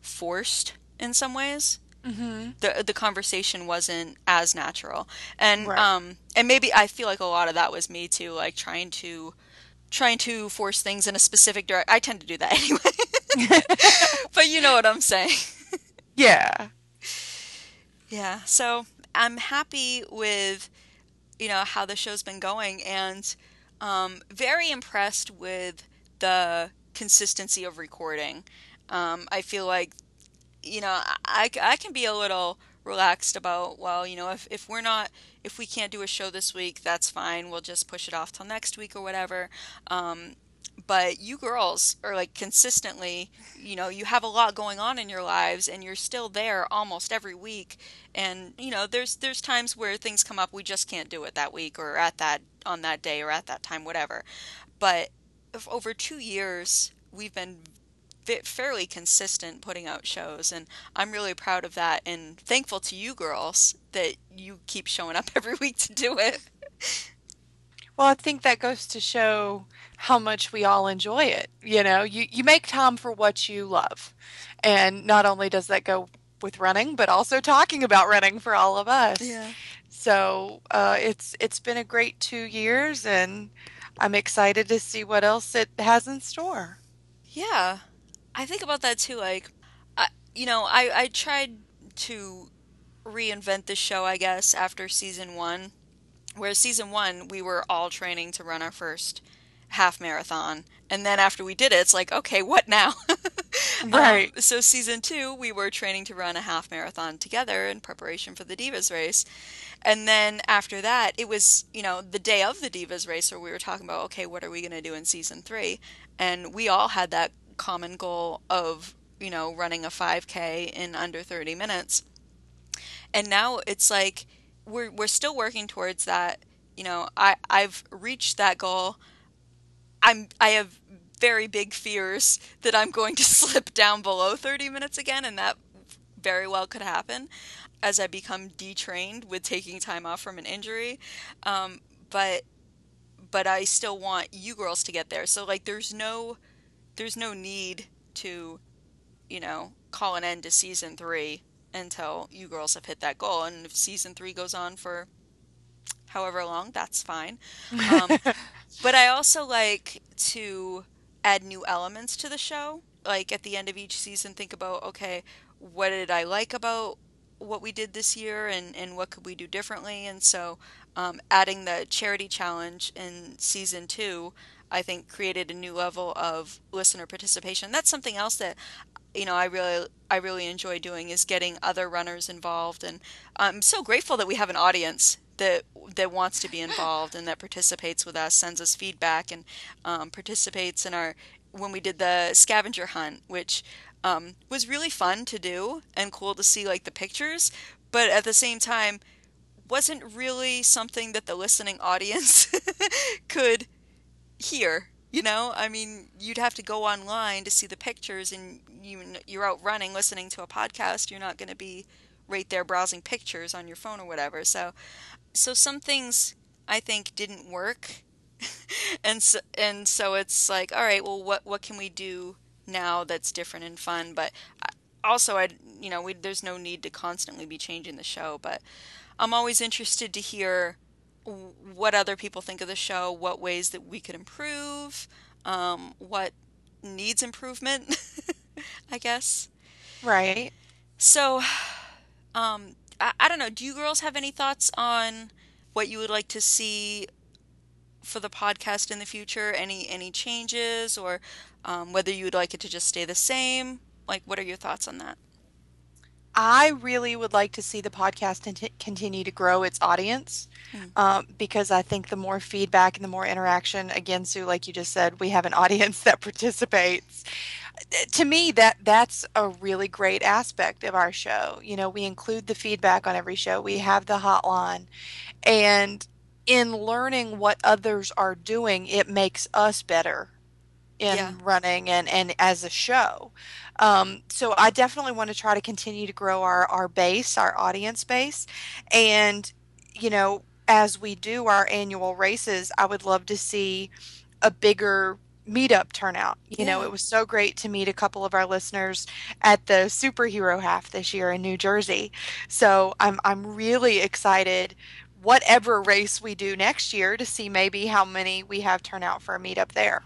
forced in some ways. hmm The the conversation wasn't as natural, and Right. um and maybe I feel like a lot of that was me too, like trying to trying to force things in a specific direction. I tend to do that [LAUGHS] anyway, [LAUGHS] but you know what I'm saying. Yeah. Yeah, so I'm happy with you know how the show's been going, and um, very impressed with the consistency of recording. Um, I feel like you know I, I can be a little relaxed about well you know if, if we're not if we can't do a show this week that's fine we'll just push it off till next week or whatever um, but you girls are like consistently you know you have a lot going on in your lives and you're still there almost every week. And you know there's there's times where things come up we just can't do it that week or at that on that day or at that time whatever. But over 2 years we've been fairly consistent putting out shows and I'm really proud of that and thankful to you girls that you keep showing up [LAUGHS] every week to do it Well, I think that goes to show how much we all enjoy it. You know, you, you make time for what you love. And not only does that go with running, but also talking about running for all of us. Yeah. So uh, it's it's been a great two years, and I'm excited to see what else it has in store. Yeah, I think about that too. Like, I, you know, I I tried to reinvent the show, I guess, after season one, where season one we were all training to run our first half marathon, and then after we did it, it's like, okay, what now? [LAUGHS] Right. Um, so season two, we were training to run a half marathon together in preparation for the Divas race. And then after that, it was, you know, the day of the Divas race where we were talking about, okay, what are we going to do in season three? And we all had that common goal of, you know, running a 5K in under 30 minutes. And now it's like we're, we're still working towards that. You know, I, I've reached that goal. I'm, I have very big fears that I'm going to [LAUGHS] slip down below 30 minutes again, and that very well could happen as I become detrained with taking time off from an injury. Um, but but I still want you girls to get there. So like, there's no there's no need to you know call an end to season three until you girls have hit that goal. And if season three goes on for however long, that's fine. Um, [LAUGHS] but I also like to add new elements to the show. Like at the end of each season, think about okay, what did I like about what we did this year and, and what could we do differently? And so um, adding the charity challenge in season two, I think created a new level of listener participation. That's something else that you know I really I really enjoy doing is getting other runners involved, and I'm so grateful that we have an audience that that wants to be involved and that participates with us, sends us feedback, and um, participates in our when we did the scavenger hunt, which um, was really fun to do and cool to see like the pictures, but at the same time wasn't really something that the listening audience [LAUGHS] could hear. You know, I mean, you'd have to go online to see the pictures, and you you're out running, listening to a podcast. You're not going to be right there browsing pictures on your phone or whatever. So, so some things I think didn't work, [LAUGHS] and so and so it's like, all right, well, what what can we do now that's different and fun? But uh, also, I you know, we, there's no need to constantly be changing the show, but I'm always interested to hear what other people think of the show, what ways that we could improve, um, what needs improvement, [LAUGHS] I guess. Right. So, um, I, I don't know. Do you girls have any thoughts on what you would like to see for the podcast in the future? Any any changes, or um, whether you would like it to just stay the same? Like, what are your thoughts on that? I really would like to see the podcast continue to grow its audience mm. um, because I think the more feedback and the more interaction, again, Sue, like you just said, we have an [LAUGHS] audience that participates. To me, that that's a really great aspect of our show. You know, we include the feedback on every show. We have the hotline, and in learning what others are doing, it makes us better in yeah. running and, and as a show. Um, so I definitely want to try to continue to grow our, our base, our audience base. And, you know, as we do our annual races, I would love to see a bigger meetup turnout. You yeah. know, it was so great to meet a couple of our listeners at the superhero half this year in New Jersey. So I'm I'm really excited whatever race we do next year to see maybe how many we have turn out for a meetup there.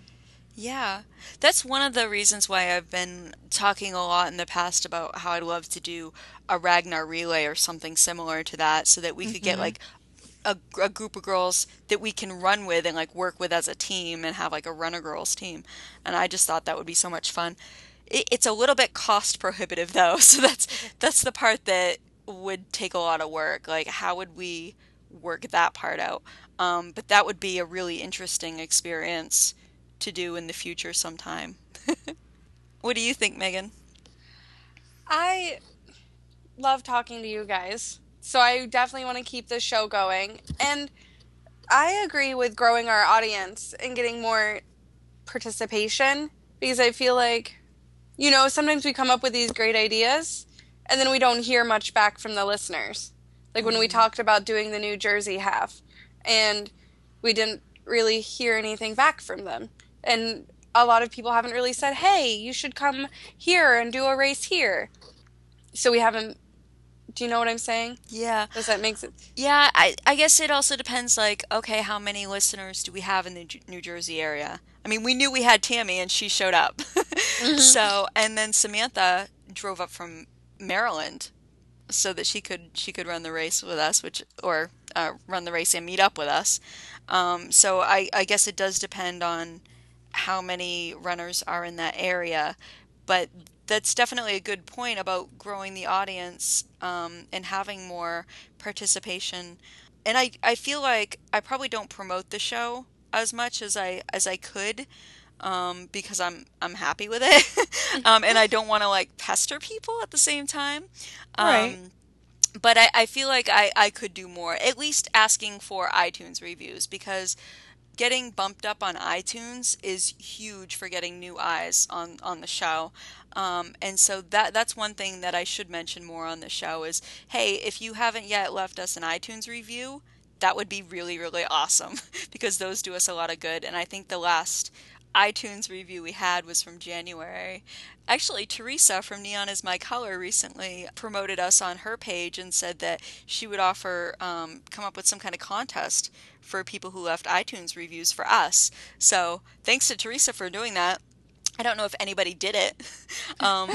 Yeah. That's one of the reasons why I've been talking a lot in the past about how I'd love to do a Ragnar relay or something similar to that so that we could get like a, a, group of girls that we can run with and like work with as a team and have like a runner girls team. And I just thought that would be so much fun. It, it's a little bit cost prohibitive though, [LAUGHS] so that's that's the part that would take a lot of work. Like how would we work that part out? Um, but that would be a really interesting experience to do in the future sometime. [LAUGHS] what do you think, Meagan? I love talking to you guys. So I definitely want to keep this show going. And I agree with growing our audience and getting more participation because I feel like, you know, sometimes we come up with these great ideas and then we don't hear much back from the listeners. Like when we mm. talked about doing the New Jersey half and we didn't really hear anything back from them and a lot of people haven't really said, "Hey, you should come here and do a race here." So we haven't. Do you know what I'm saying? Yeah. Does that make sense? Yeah, I I guess it also depends. Like, okay, how many listeners do we have in the New Jersey area? I mean, we knew we had Tammy, and she showed up. [LAUGHS] mm-hmm. So, and then Samantha drove up from Maryland so that she could she could run the race with us, which or uh, run the race and meet up with us. Um, so I I guess it does depend on how many runners are in that area. But that's definitely a good point about growing the audience um, and having more participation. And I, I feel like I probably don't promote the show as much as I as I could um, because I'm I'm happy with it, [LAUGHS] um, and I don't want to like pester people at the same time. right. Um, but I, I feel like I, I could do more. At least asking for iTunes reviews because getting bumped up on iTunes is huge for getting new eyes on on the show. Um, and so that that's one thing that I should mention more on the show is hey, if you haven't yet left us an iTunes review, that would be really really awesome [LAUGHS] because those do us a lot of good. And I think the last iTunes review we had was from January. Actually, Teresa from Neon is My Color recently promoted us on her page and said that she would offer, um, come up with some kind of contest for people who left iTunes reviews for us. So thanks to Teresa for doing that. I don't know if anybody did it. [LAUGHS] Um,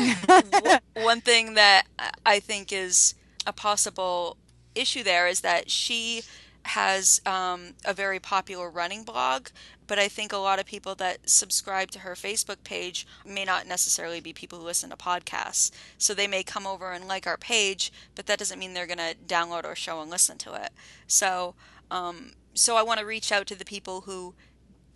one thing that I think is a possible issue there is that she has um, a very popular running blog, but I think a lot of people that subscribe to her Facebook page may not necessarily be people who listen to podcasts. So they may come over and like our page, but that doesn't mean they're going to download our show and listen to it. So, um, so I want to reach out to the people who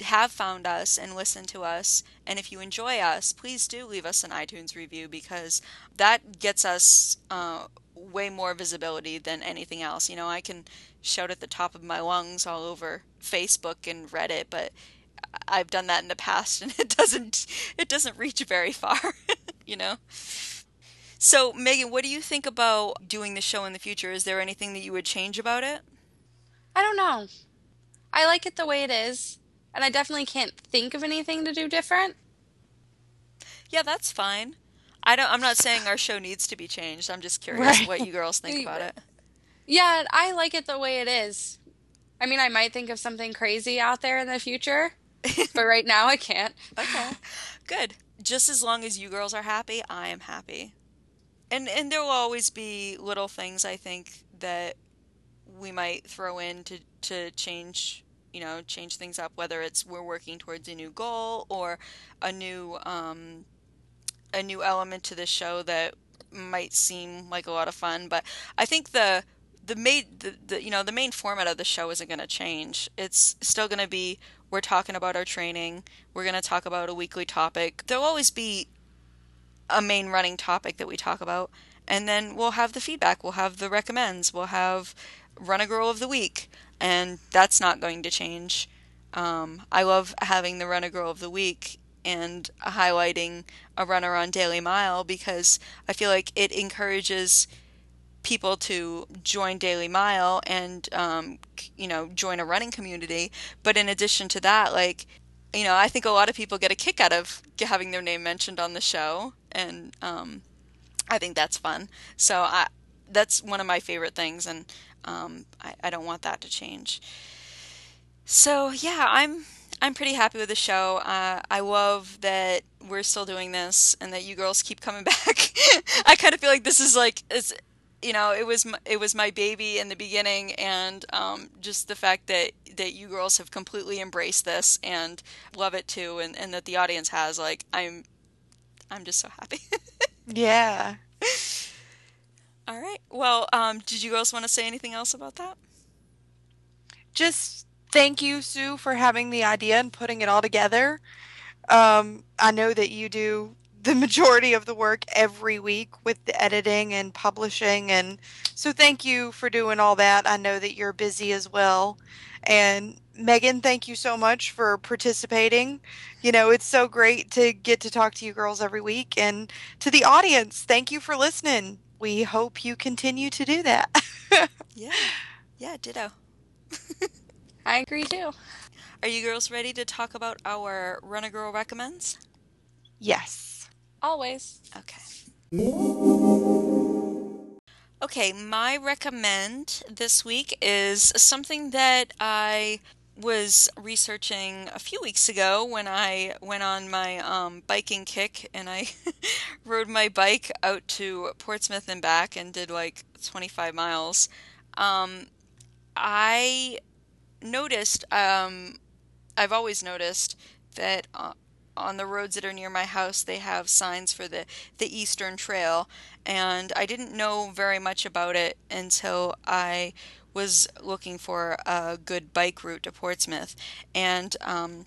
have found us and listened to us. And if you enjoy us, please do leave us an iTunes review because that gets us uh, way more visibility than anything else. You know, I can shout at the top of my lungs all over Facebook and Reddit, but I've done that in the past [LAUGHS] and it doesn't it doesn't reach very far, [LAUGHS] you know. So, Meagan, what do you think about doing the show in the future? Is there anything that you would change about it? I don't know. I like it the way it is, and I definitely can't think of anything to do different. Yeah, that's fine. I don't I'm not saying our show needs to be changed. I'm just curious right. what you girls think [LAUGHS] about it. Yeah, I like it the way it is. I mean, I might think of something crazy out there in the future, [LAUGHS] but right now I can't. Okay. [LAUGHS] Good. Just as long as you girls are happy, I am happy. And and there will always be little things I think that we might throw in to to change you know change things up whether it's we're working towards a new goal or a new um, a new element to the show that might seem like a lot of fun but i think the the main the, the you know the main format of the show isn't going to change. It's still going to be we're talking about our training we're going to talk about a weekly topic. There'll always be a main running topic that we talk about and then we'll have the feedback we'll have the recommends we'll have Runner Girl of the week and that's not going to change. Um, i love having the Runner Girl of the week and highlighting a runner on DailyMile because i feel like it encourages people to join DailyMile and um, you know join a running community. But in addition to that, like you know, I think a lot of people get a kick out of having their name mentioned on the show, and um, I think that's fun. So I, that's one of my favorite things, and um, I, I don't want that to change. So yeah, I'm I'm pretty happy with the show. Uh, I love that we're still doing this and that you girls keep coming [LAUGHS] back. I kind of feel like this is like it's you know, it was my, it was my baby in the beginning, and um, just the fact that that you girls have completely embraced this and love it too, and, and that the audience has, like, I'm I'm just so happy. [LAUGHS] yeah. All right. Well, um, did you girls want to say anything else about that? Just thank you, Sue, for having the idea and putting it all together. Um, I know that you do the majority of the work every week with the editing and publishing. And so thank you for doing all that. I know that you're busy as well. And Meagan, thank you so much for participating. You know, it's so great to get to talk to you girls every week. And to the audience, thank you for listening. We hope you continue to do that. [LAUGHS] yeah. Yeah, ditto. [LAUGHS] I agree too. Are you girls ready to talk about our Runner Girl recommends? Yes. Always. Okay. Okay, my recommend this week is something that I was researching a few weeks ago when I went on my um, biking kick and I [LAUGHS] rode my bike out to Portsmouth and back and did like 25 miles. Um, I noticed, um, I've always noticed that uh, on the roads that are near my house, they have signs for the, the Eastern Trail. And I didn't know very much about it until I was looking for a good bike route to Portsmouth. And um,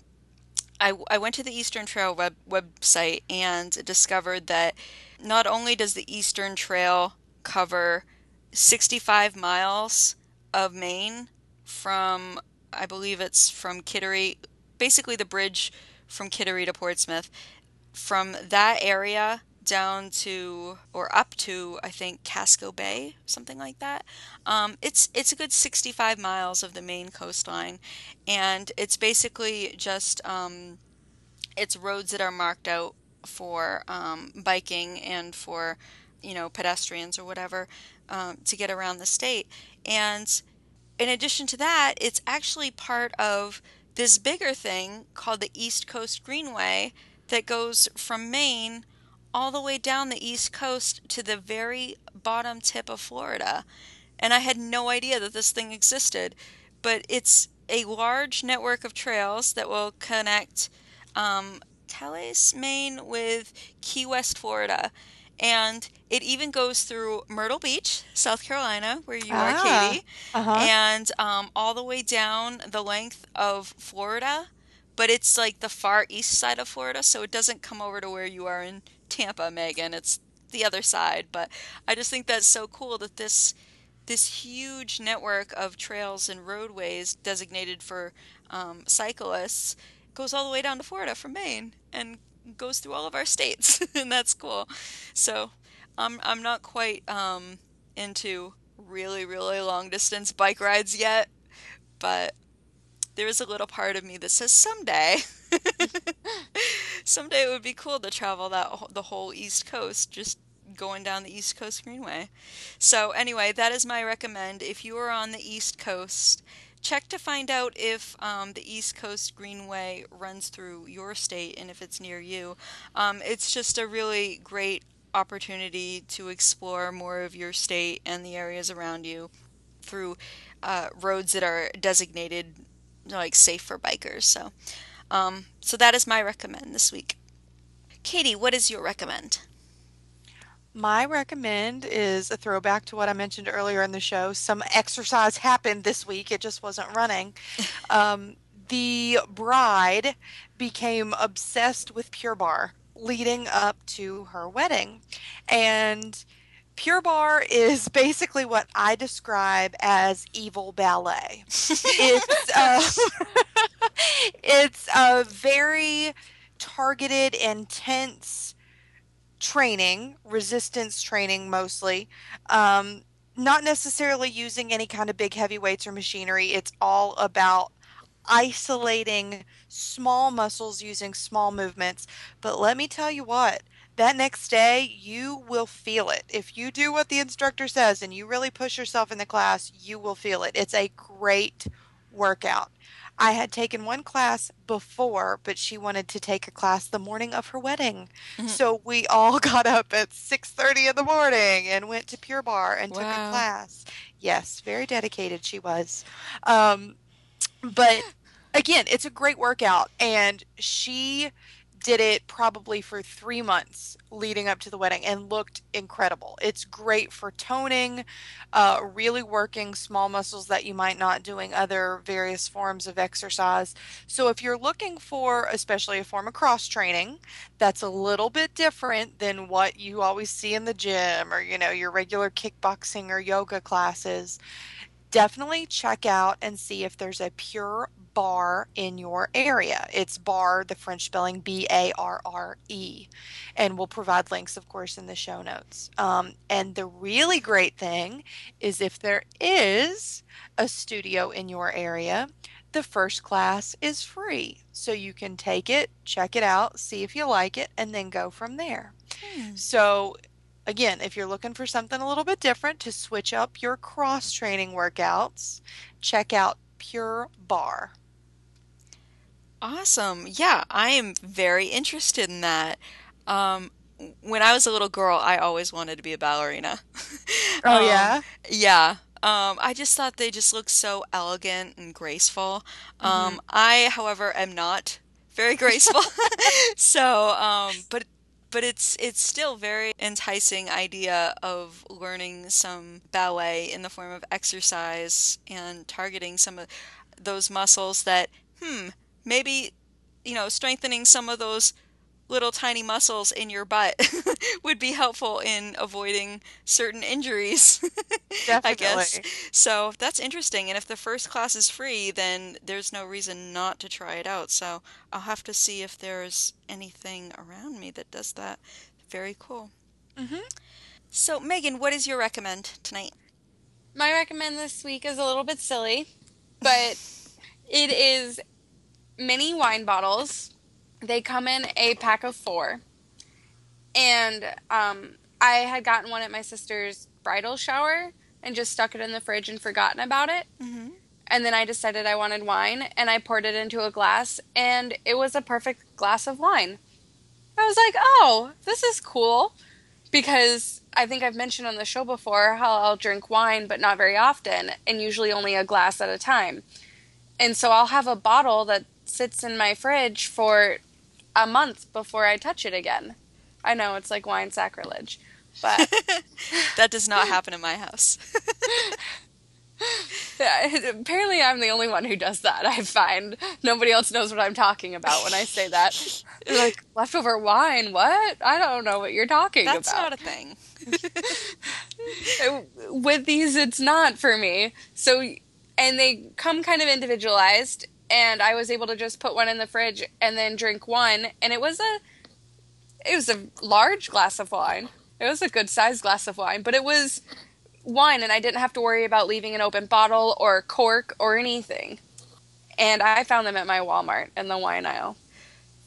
I, I went to the Eastern Trail web, website and discovered that not only does the Eastern Trail cover 65 miles of Maine from, I believe it's from Kittery, basically the bridge from Kittery to Portsmouth. From that area down to or up to I think Casco Bay, something like that. Um, it's it's a good 65 miles of the Maine coastline, and it's basically just um, it's roads that are marked out for um, biking and for you know pedestrians or whatever um, to get around the state and in addition to that it's actually part of this bigger thing called the east coast greenway that goes from maine all the way down the east coast to the very bottom tip of florida and i had no idea that this thing existed but it's a large network of trails that will connect um, Calais, Maine with Key West, Florida. And it even goes through Myrtle Beach, South Carolina, where you are, Ah, Katie, Uh-huh. and um, all the way down the length of Florida. But it's like the far east side of Florida, so it doesn't come over to where you are in Tampa, Meagan. It's the other side. But I just think that's so cool that this this huge network of trails and roadways designated for um, cyclists goes all the way down to Florida from Maine and goes through all of our states, [LAUGHS] and that's cool. So I'm I'm not quite um, into really really long distance bike rides yet, but there is a little part of me that says someday. [LAUGHS] someday it would be cool to travel that the whole East Coast just going down the East Coast Greenway. So anyway, that is my recommend. If you are on the East Coast, check to find out if um, the East Coast Greenway runs through your state and if it's near you. Um, it's just a really great opportunity to explore more of your state and the areas around you through uh, roads that are designated like safe for bikers. So, um, so that is my recommend this week. Katie, what is your recommend? My recommend is a throwback to what I mentioned earlier in the show. Some exercise happened this week, it just wasn't running. [LAUGHS] Um, the bride became obsessed with Pure Barre leading up to her wedding. And Pure Barre is [LAUGHS] basically what I describe as evil ballet. It's uh, [LAUGHS] it's a very targeted, intense training, resistance training mostly. Um, not necessarily using any kind of big heavy weights or machinery. It's all about isolating small muscles using small movements. But let me tell you what, that next day you will feel it. If you do what the instructor says and you really push yourself in the class, you will feel it. It's a great workout. I had taken one class before, but she wanted to take a class the morning of her wedding. Mhm. So we all [LAUGHS] got up at 6:30 in the morning and went to Pure Barre and took a class. Yes, very dedicated she was. Um, but again, it's a great workout, and she did it probably for three months leading up to the wedding and looked incredible. It's great for toning, uh, really working small muscles that you might not doing other various forms of exercise. So if you're looking for, especially a form of cross training, that's a little bit different than what you always see in the gym or you know your regular kickboxing or yoga classes definitely check out and see if there's a Pure Barre in your area. It's bar, the French spelling B A R R E. And we'll provide links, of course, in the show notes. Um, and the really great thing is if there is a studio in your area, the first class is free. So you can take it, check it out, see if you like it, and then go from there. Hmm. So, again, if you're looking for something a little bit different to switch up your cross training workouts, check out Pure Barre. Awesome. Yeah, I am very interested in that. Um, when I was a little girl, I always wanted to be a ballerina. [LAUGHS] Oh, Um, yeah? yeah. Um, I just thought they just looked so elegant and graceful. Mm-hmm. Um, I, however, am not very [LAUGHS] graceful. [LAUGHS] So, um, but but it's it's still very enticing idea of learning some ballet in the form of exercise and targeting some of those muscles that hmm maybe you know strengthening some of those little tiny muscles in your butt [LAUGHS] would be helpful in avoiding certain injuries [LAUGHS] I guess. So that's interesting and if the first class is free then there's no reason not to try it out. So I'll have to see if there's anything around me that does that. Very cool. Hmm so Meagan what is your recommend tonight? My recommend this week is a little bit silly, but [LAUGHS] it is mini wine bottles They come in a pack of four. And um, I had gotten one at my sister's bridal shower and just stuck it in the fridge and forgotten about it. Mm-hmm. And then I decided I wanted wine and I poured it into a glass and it was a perfect glass of wine. I was like, oh, this is cool. Because I think I've mentioned on the show before how I'll drink wine, but not very often, and usually only a glass at a time. And so I'll have a bottle that sits in my fridge for a month before I touch it again. I know it's like wine sacrilege, but [LAUGHS] that does not happen in my house. [LAUGHS] yeah, apparently I'm the only one who does that. I find nobody else knows what I'm talking about when I say that. [LAUGHS] like leftover wine, what? I don't know what you're talking That's about. That's not a thing. With these, it's not for me. So, and they come kind of individualized, and I was able to just put one in the fridge and then drink one, and it was a, it was a large glass of wine. It was a good sized glass of wine, but it was wine, and I didn't have to worry about leaving an open bottle or cork or anything. And I found them at my Walmart in the wine aisle.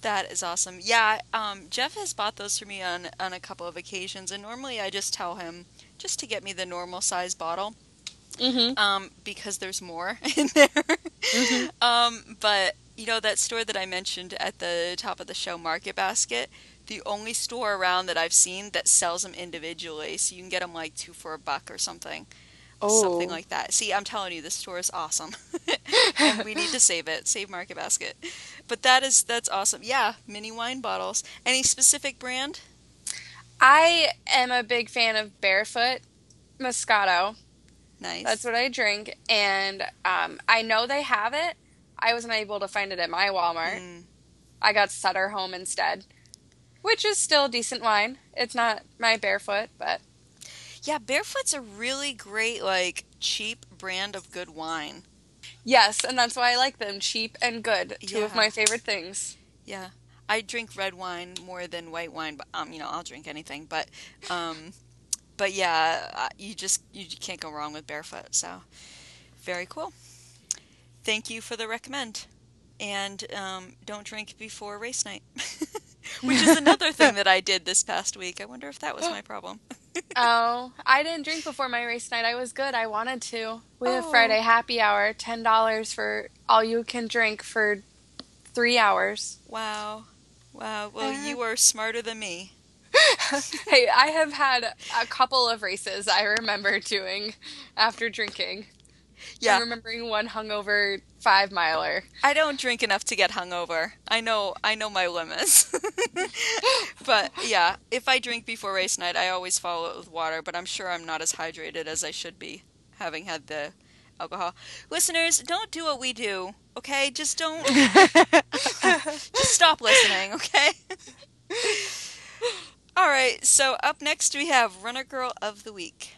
That is awesome. Yeah, um, Jeff has bought those for me on on a couple of occasions, and normally I just tell him just to get me the normal size bottle, Mm-hmm. um, because there's more [LAUGHS] in there. Um, but you know that store that I mentioned at the top of the show, Market Basket. The only store around that I've seen that sells them individually, so you can get them like two for a buck or something, something Oh. like that. See, I'm telling you, this store is awesome, [LAUGHS] and we need to [LAUGHS] save it. Save Market Basket. But that is that's awesome. Yeah, mini wine bottles. Any specific brand? I am a big fan of Barefoot Moscato. Nice. That's what I drink, and um, I know they have it. I wasn't able to find it at my Walmart. Mm, I got Sutter Home instead, which is still decent wine. It's not my Barefoot, but yeah, Barefoot's a really great like cheap brand of good wine. yes, and that's why I like them. Cheap and good. Two of my favorite things. Yeah. I drink red wine more than white wine, but um, you know, I'll drink anything. But, um, but yeah, uh, you just you can't go wrong with barefoot. So, very cool. Thank you for the recommend, and um, don't drink before race night, [LAUGHS] which is another [LAUGHS] thing that I did this past week. I wonder if that was my [GASPS] problem. [LAUGHS] Oh, I didn't drink before my race night. I was good. I wanted to. We have Oh. Friday happy hour, ten dollars for all you can drink for three hours. Wow, wow. Well, Uh-huh. you are smarter than me. [LAUGHS] hey, I have had a couple of races I remember doing after drinking. Yeah. I'm remembering one hungover five miler. I don't drink enough to get hungover. I know I know my limits. [LAUGHS] but yeah, if I drink before race night, I always follow it with water, but I'm sure I'm not as hydrated as I should be having had the alcohol. Listeners, don't do what we do, okay? Just don't [LAUGHS] just stop listening, okay? All right, so up next we have Runner Girl of the Week.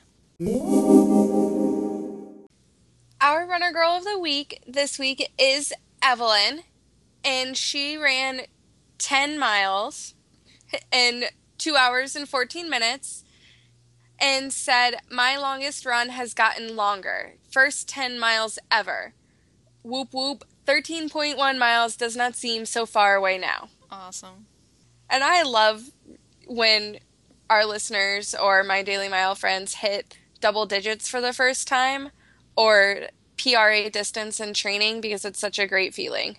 Our runner girl of the week this week is Evelyn, and she ran 10 miles in 2 hours and 14 minutes and said, My longest run has gotten longer. First 10 miles ever. Whoop whoop. 13.1 miles does not seem so far away now. Awesome. And I love when our listeners or my DailyMile friends hit double digits for the first time or PRA distance and training because it's such a great feeling.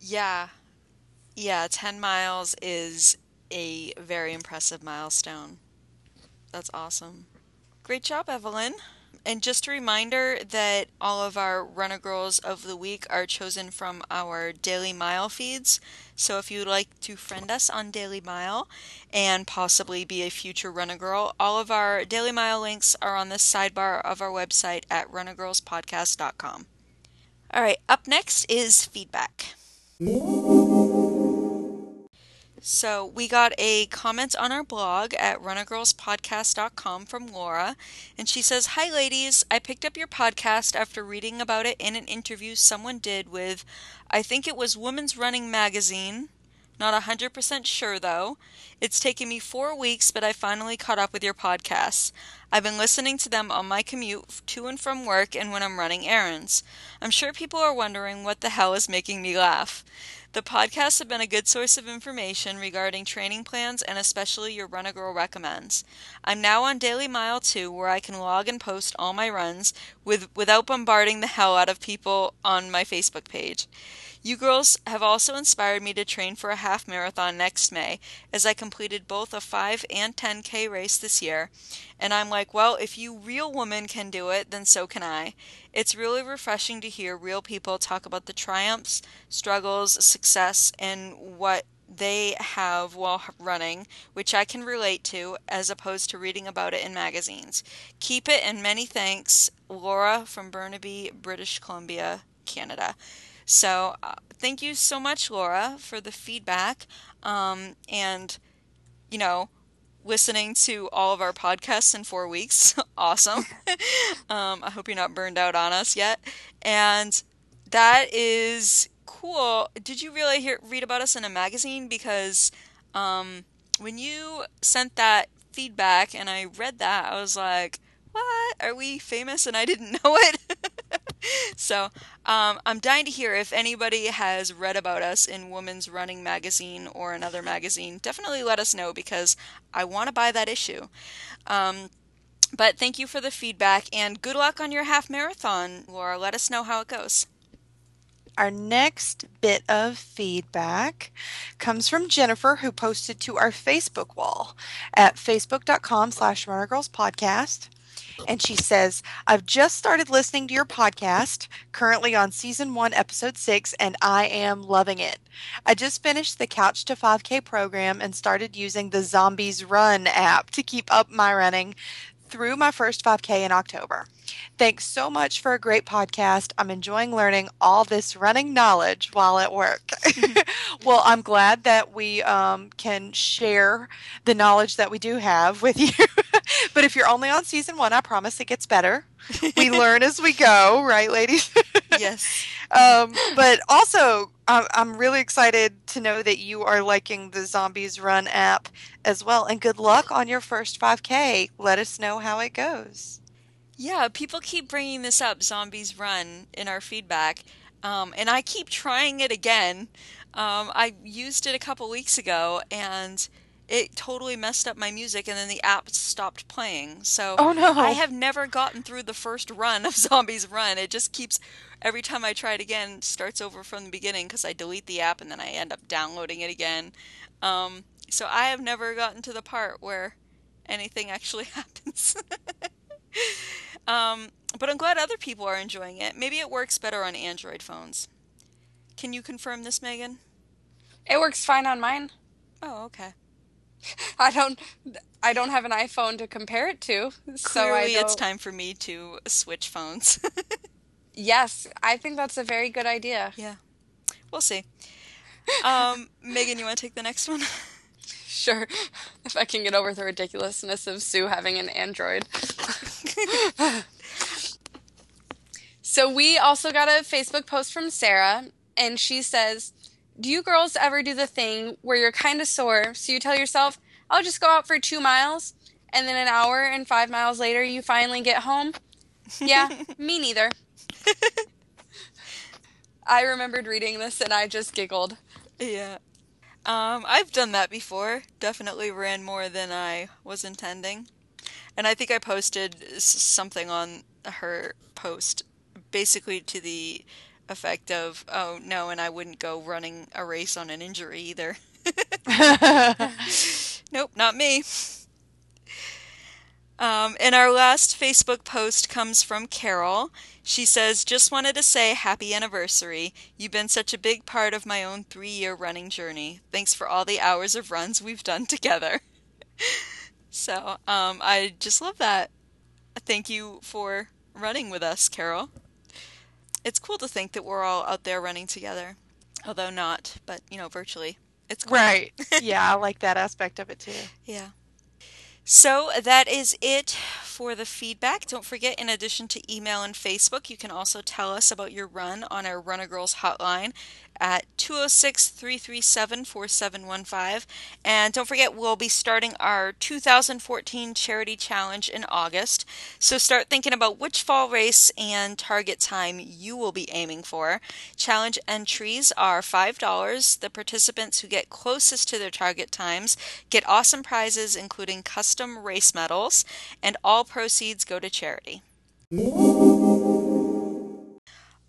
Yeah. Yeah, 10 miles is a very impressive milestone. That's awesome. Great job, Evelyn. And just a reminder that all of our Runner Girls of the Week are chosen from our DailyMile feeds. So if you'd like to friend us on DailyMile and possibly be a future Runner Girl, all of our DailyMile links are on the sidebar of our website at runnergirlspodcast.com. All right, up next is feedback. So we got a comment on our blog at runnergirlspodcast.com from Laura, and she says, "Hi ladies, I picked up your podcast after reading about it in an interview someone did with I think it was Women's Running magazine. Not 100% sure though. It's taken me 4 weeks, but I finally caught up with your podcasts. I've been listening to them on my commute to and from work and when I'm running errands. I'm sure people are wondering what the hell is making me laugh. The podcasts have been a good source of information regarding training plans and especially your Runner Girl recommends. I'm now on DailyMile 2 where I can log and post all my runs with without bombarding the hell out of people on my Facebook page. You girls have also inspired me to train for a half marathon next May, as I completed both a 5 and 10K race this year. And I'm like, well, if you real women can do it, then so can I. It's really refreshing to hear real people talk about the triumphs, struggles, success, and what they have while running, which I can relate to, as opposed to reading about it in magazines. Keep it and many thanks, Laura from Burnaby, British Columbia, Canada. So, uh, thank you so much, Laura, for the feedback. Um, and, you know, listening to all of our podcasts in four weeks. [LAUGHS] awesome. [LAUGHS] um, I hope you're not burned out on us yet. And that is cool. Did you really hear, read about us in a magazine? Because um, when you sent that feedback and I read that, I was like, what? Are we famous and I didn't [LAUGHS] know it? [LAUGHS] so um, I'm dying to hear if anybody has read about us in Women's Running Magazine or another magazine. Definitely let us know because I want to buy that issue. Um, but thank you for the feedback and good luck on your half marathon, Laura. Let us know how it goes. Our next bit of feedback comes from Jennifer, who posted to our Facebook wall at facebook.com slash podcast and she says, I've just started listening to your podcast, currently on season one, episode six, and I am loving it. I just finished the Couch to 5K program and started using the Zombies Run app to keep up my running through my first 5K in October. Thanks so much for a great podcast. I'm enjoying learning all this running knowledge while at work. [LAUGHS] [LAUGHS] well, I'm glad that we um, can share the knowledge that we do have with you. [LAUGHS] but if you're only on season one, I promise it gets better. We [LAUGHS] learn as we go, right, ladies? yes. [LAUGHS] Um, but also, I'm really excited to know that you are liking the Zombies Run app as well. And good luck on your first 5K. Let us know how it goes. Yeah, people keep bringing this up, Zombies Run, in our feedback. Um, and I keep trying it again. Um, I used it a couple weeks ago and it totally messed up my music and then the app stopped playing. So oh, no. I have never gotten through the first run of [LAUGHS] Zombies Run. It just keeps every time I try it again starts over from the beginning because I delete the app and then I end up downloading it again. Um, so I have never gotten to the part where anything [LAUGHS] actually happens. [LAUGHS] um, but I'm glad other people are enjoying it. Maybe it works better on Android phones. Can you confirm this, Meagan? It works fine on mine. Oh, okay. [LAUGHS] I don't I don't have an iPhone to compare it to. So Clearly it's time for me to switch phones. [LAUGHS] yes, I think that's a very good idea. Yeah. We'll see. Um, [LAUGHS] Meagan, you want to take the next one? Sure. If I can get over the ridiculousness of Sue having an Android. so we also got a Facebook post from Sarah and she says do you girls ever do the thing where you're kind of sore, so you tell yourself, I'll just go out for two miles, and then an hour and five miles later, you finally get home? Yeah, [LAUGHS] me neither. [LAUGHS] I remembered reading this and I just giggled. Yeah. Um, I've done that before. Definitely ran more than I was intending. And I think I posted something on her post basically to the effect of, oh no, and I wouldn't go running a race on an injury either. [LAUGHS] [LAUGHS] nope, not me. Um, and our last Facebook post comes from Carol. She says, Just wanted to say happy anniversary. You've been such a big part of my own three year running journey. Thanks for all the hours of runs we've done together. [LAUGHS] so um, I just love that. Thank you for running with us, Carol it's cool to think that we're all out there running together, although not, but you know, virtually. It's cool. right. [LAUGHS] yeah, I like that aspect of it too. Yeah. So that is it for the feedback. Don't forget, in addition to email and Facebook, you can also tell us about your run on our Runner Girls hotline at 206 337 4715. And don't forget, we'll be starting our 2014 Charity Challenge in August. So start thinking about which fall race and target time you will be aiming for. Challenge entries are $5. The participants who get closest to their target times get awesome prizes, including custom race medals, and all proceeds go to charity.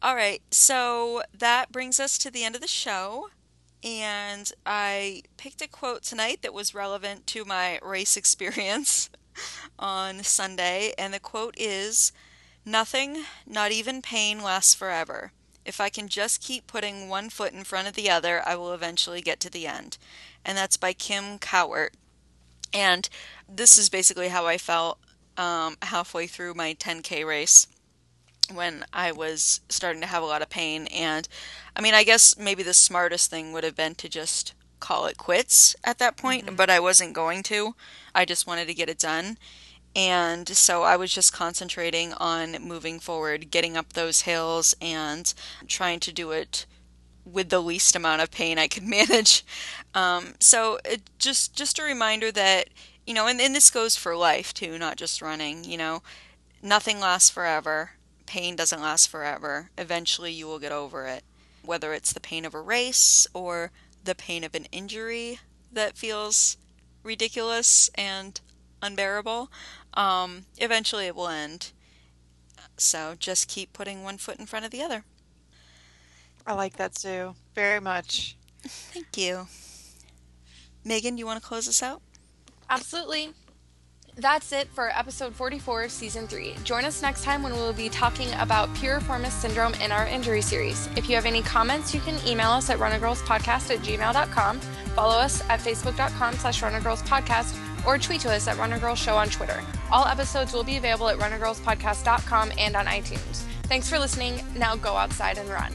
All right, so that brings us to the end of the show. And I picked a quote tonight that was relevant to my race [LAUGHS] experience on Sunday. And the quote is Nothing, not even pain, lasts forever. If I can just keep putting one foot in front of the other, I will eventually get to the end. And that's by Kim Cowart. And this is basically how I felt um, halfway through my 10K race when I was starting to have a lot of pain. And I mean, I guess maybe the smartest thing would have been to just call it quits at that point, mm-hmm. but I wasn't going to. I just wanted to get it done. And so I was just concentrating on moving forward, getting up those hills, and trying to do it with the least amount of pain I could [LAUGHS] manage. Um, so it just just a reminder that you know, and, and this goes for life too, not just running. You know, nothing lasts forever pain doesn't last forever. Eventually, you will get over it. Whether it's the pain of a race or the pain of an injury that feels ridiculous and unbearable, um, eventually it will end. So just keep putting one foot in front of the other. I like that, Sue. Very much. Thank you. Meagan, do you want to close us out? Absolutely. That's it for episode 44 of season 3. Join us next time when we will be talking about piriformis syndrome in our injury series. If you have any comments, you can email us at runnergirlspodcast at gmail.com, follow us at facebook.com slash runnergirlspodcast, or tweet to us at runnergirlshow on Twitter. All episodes will be available at runnergirlspodcast.com and on iTunes. Thanks for listening. Now go outside and run.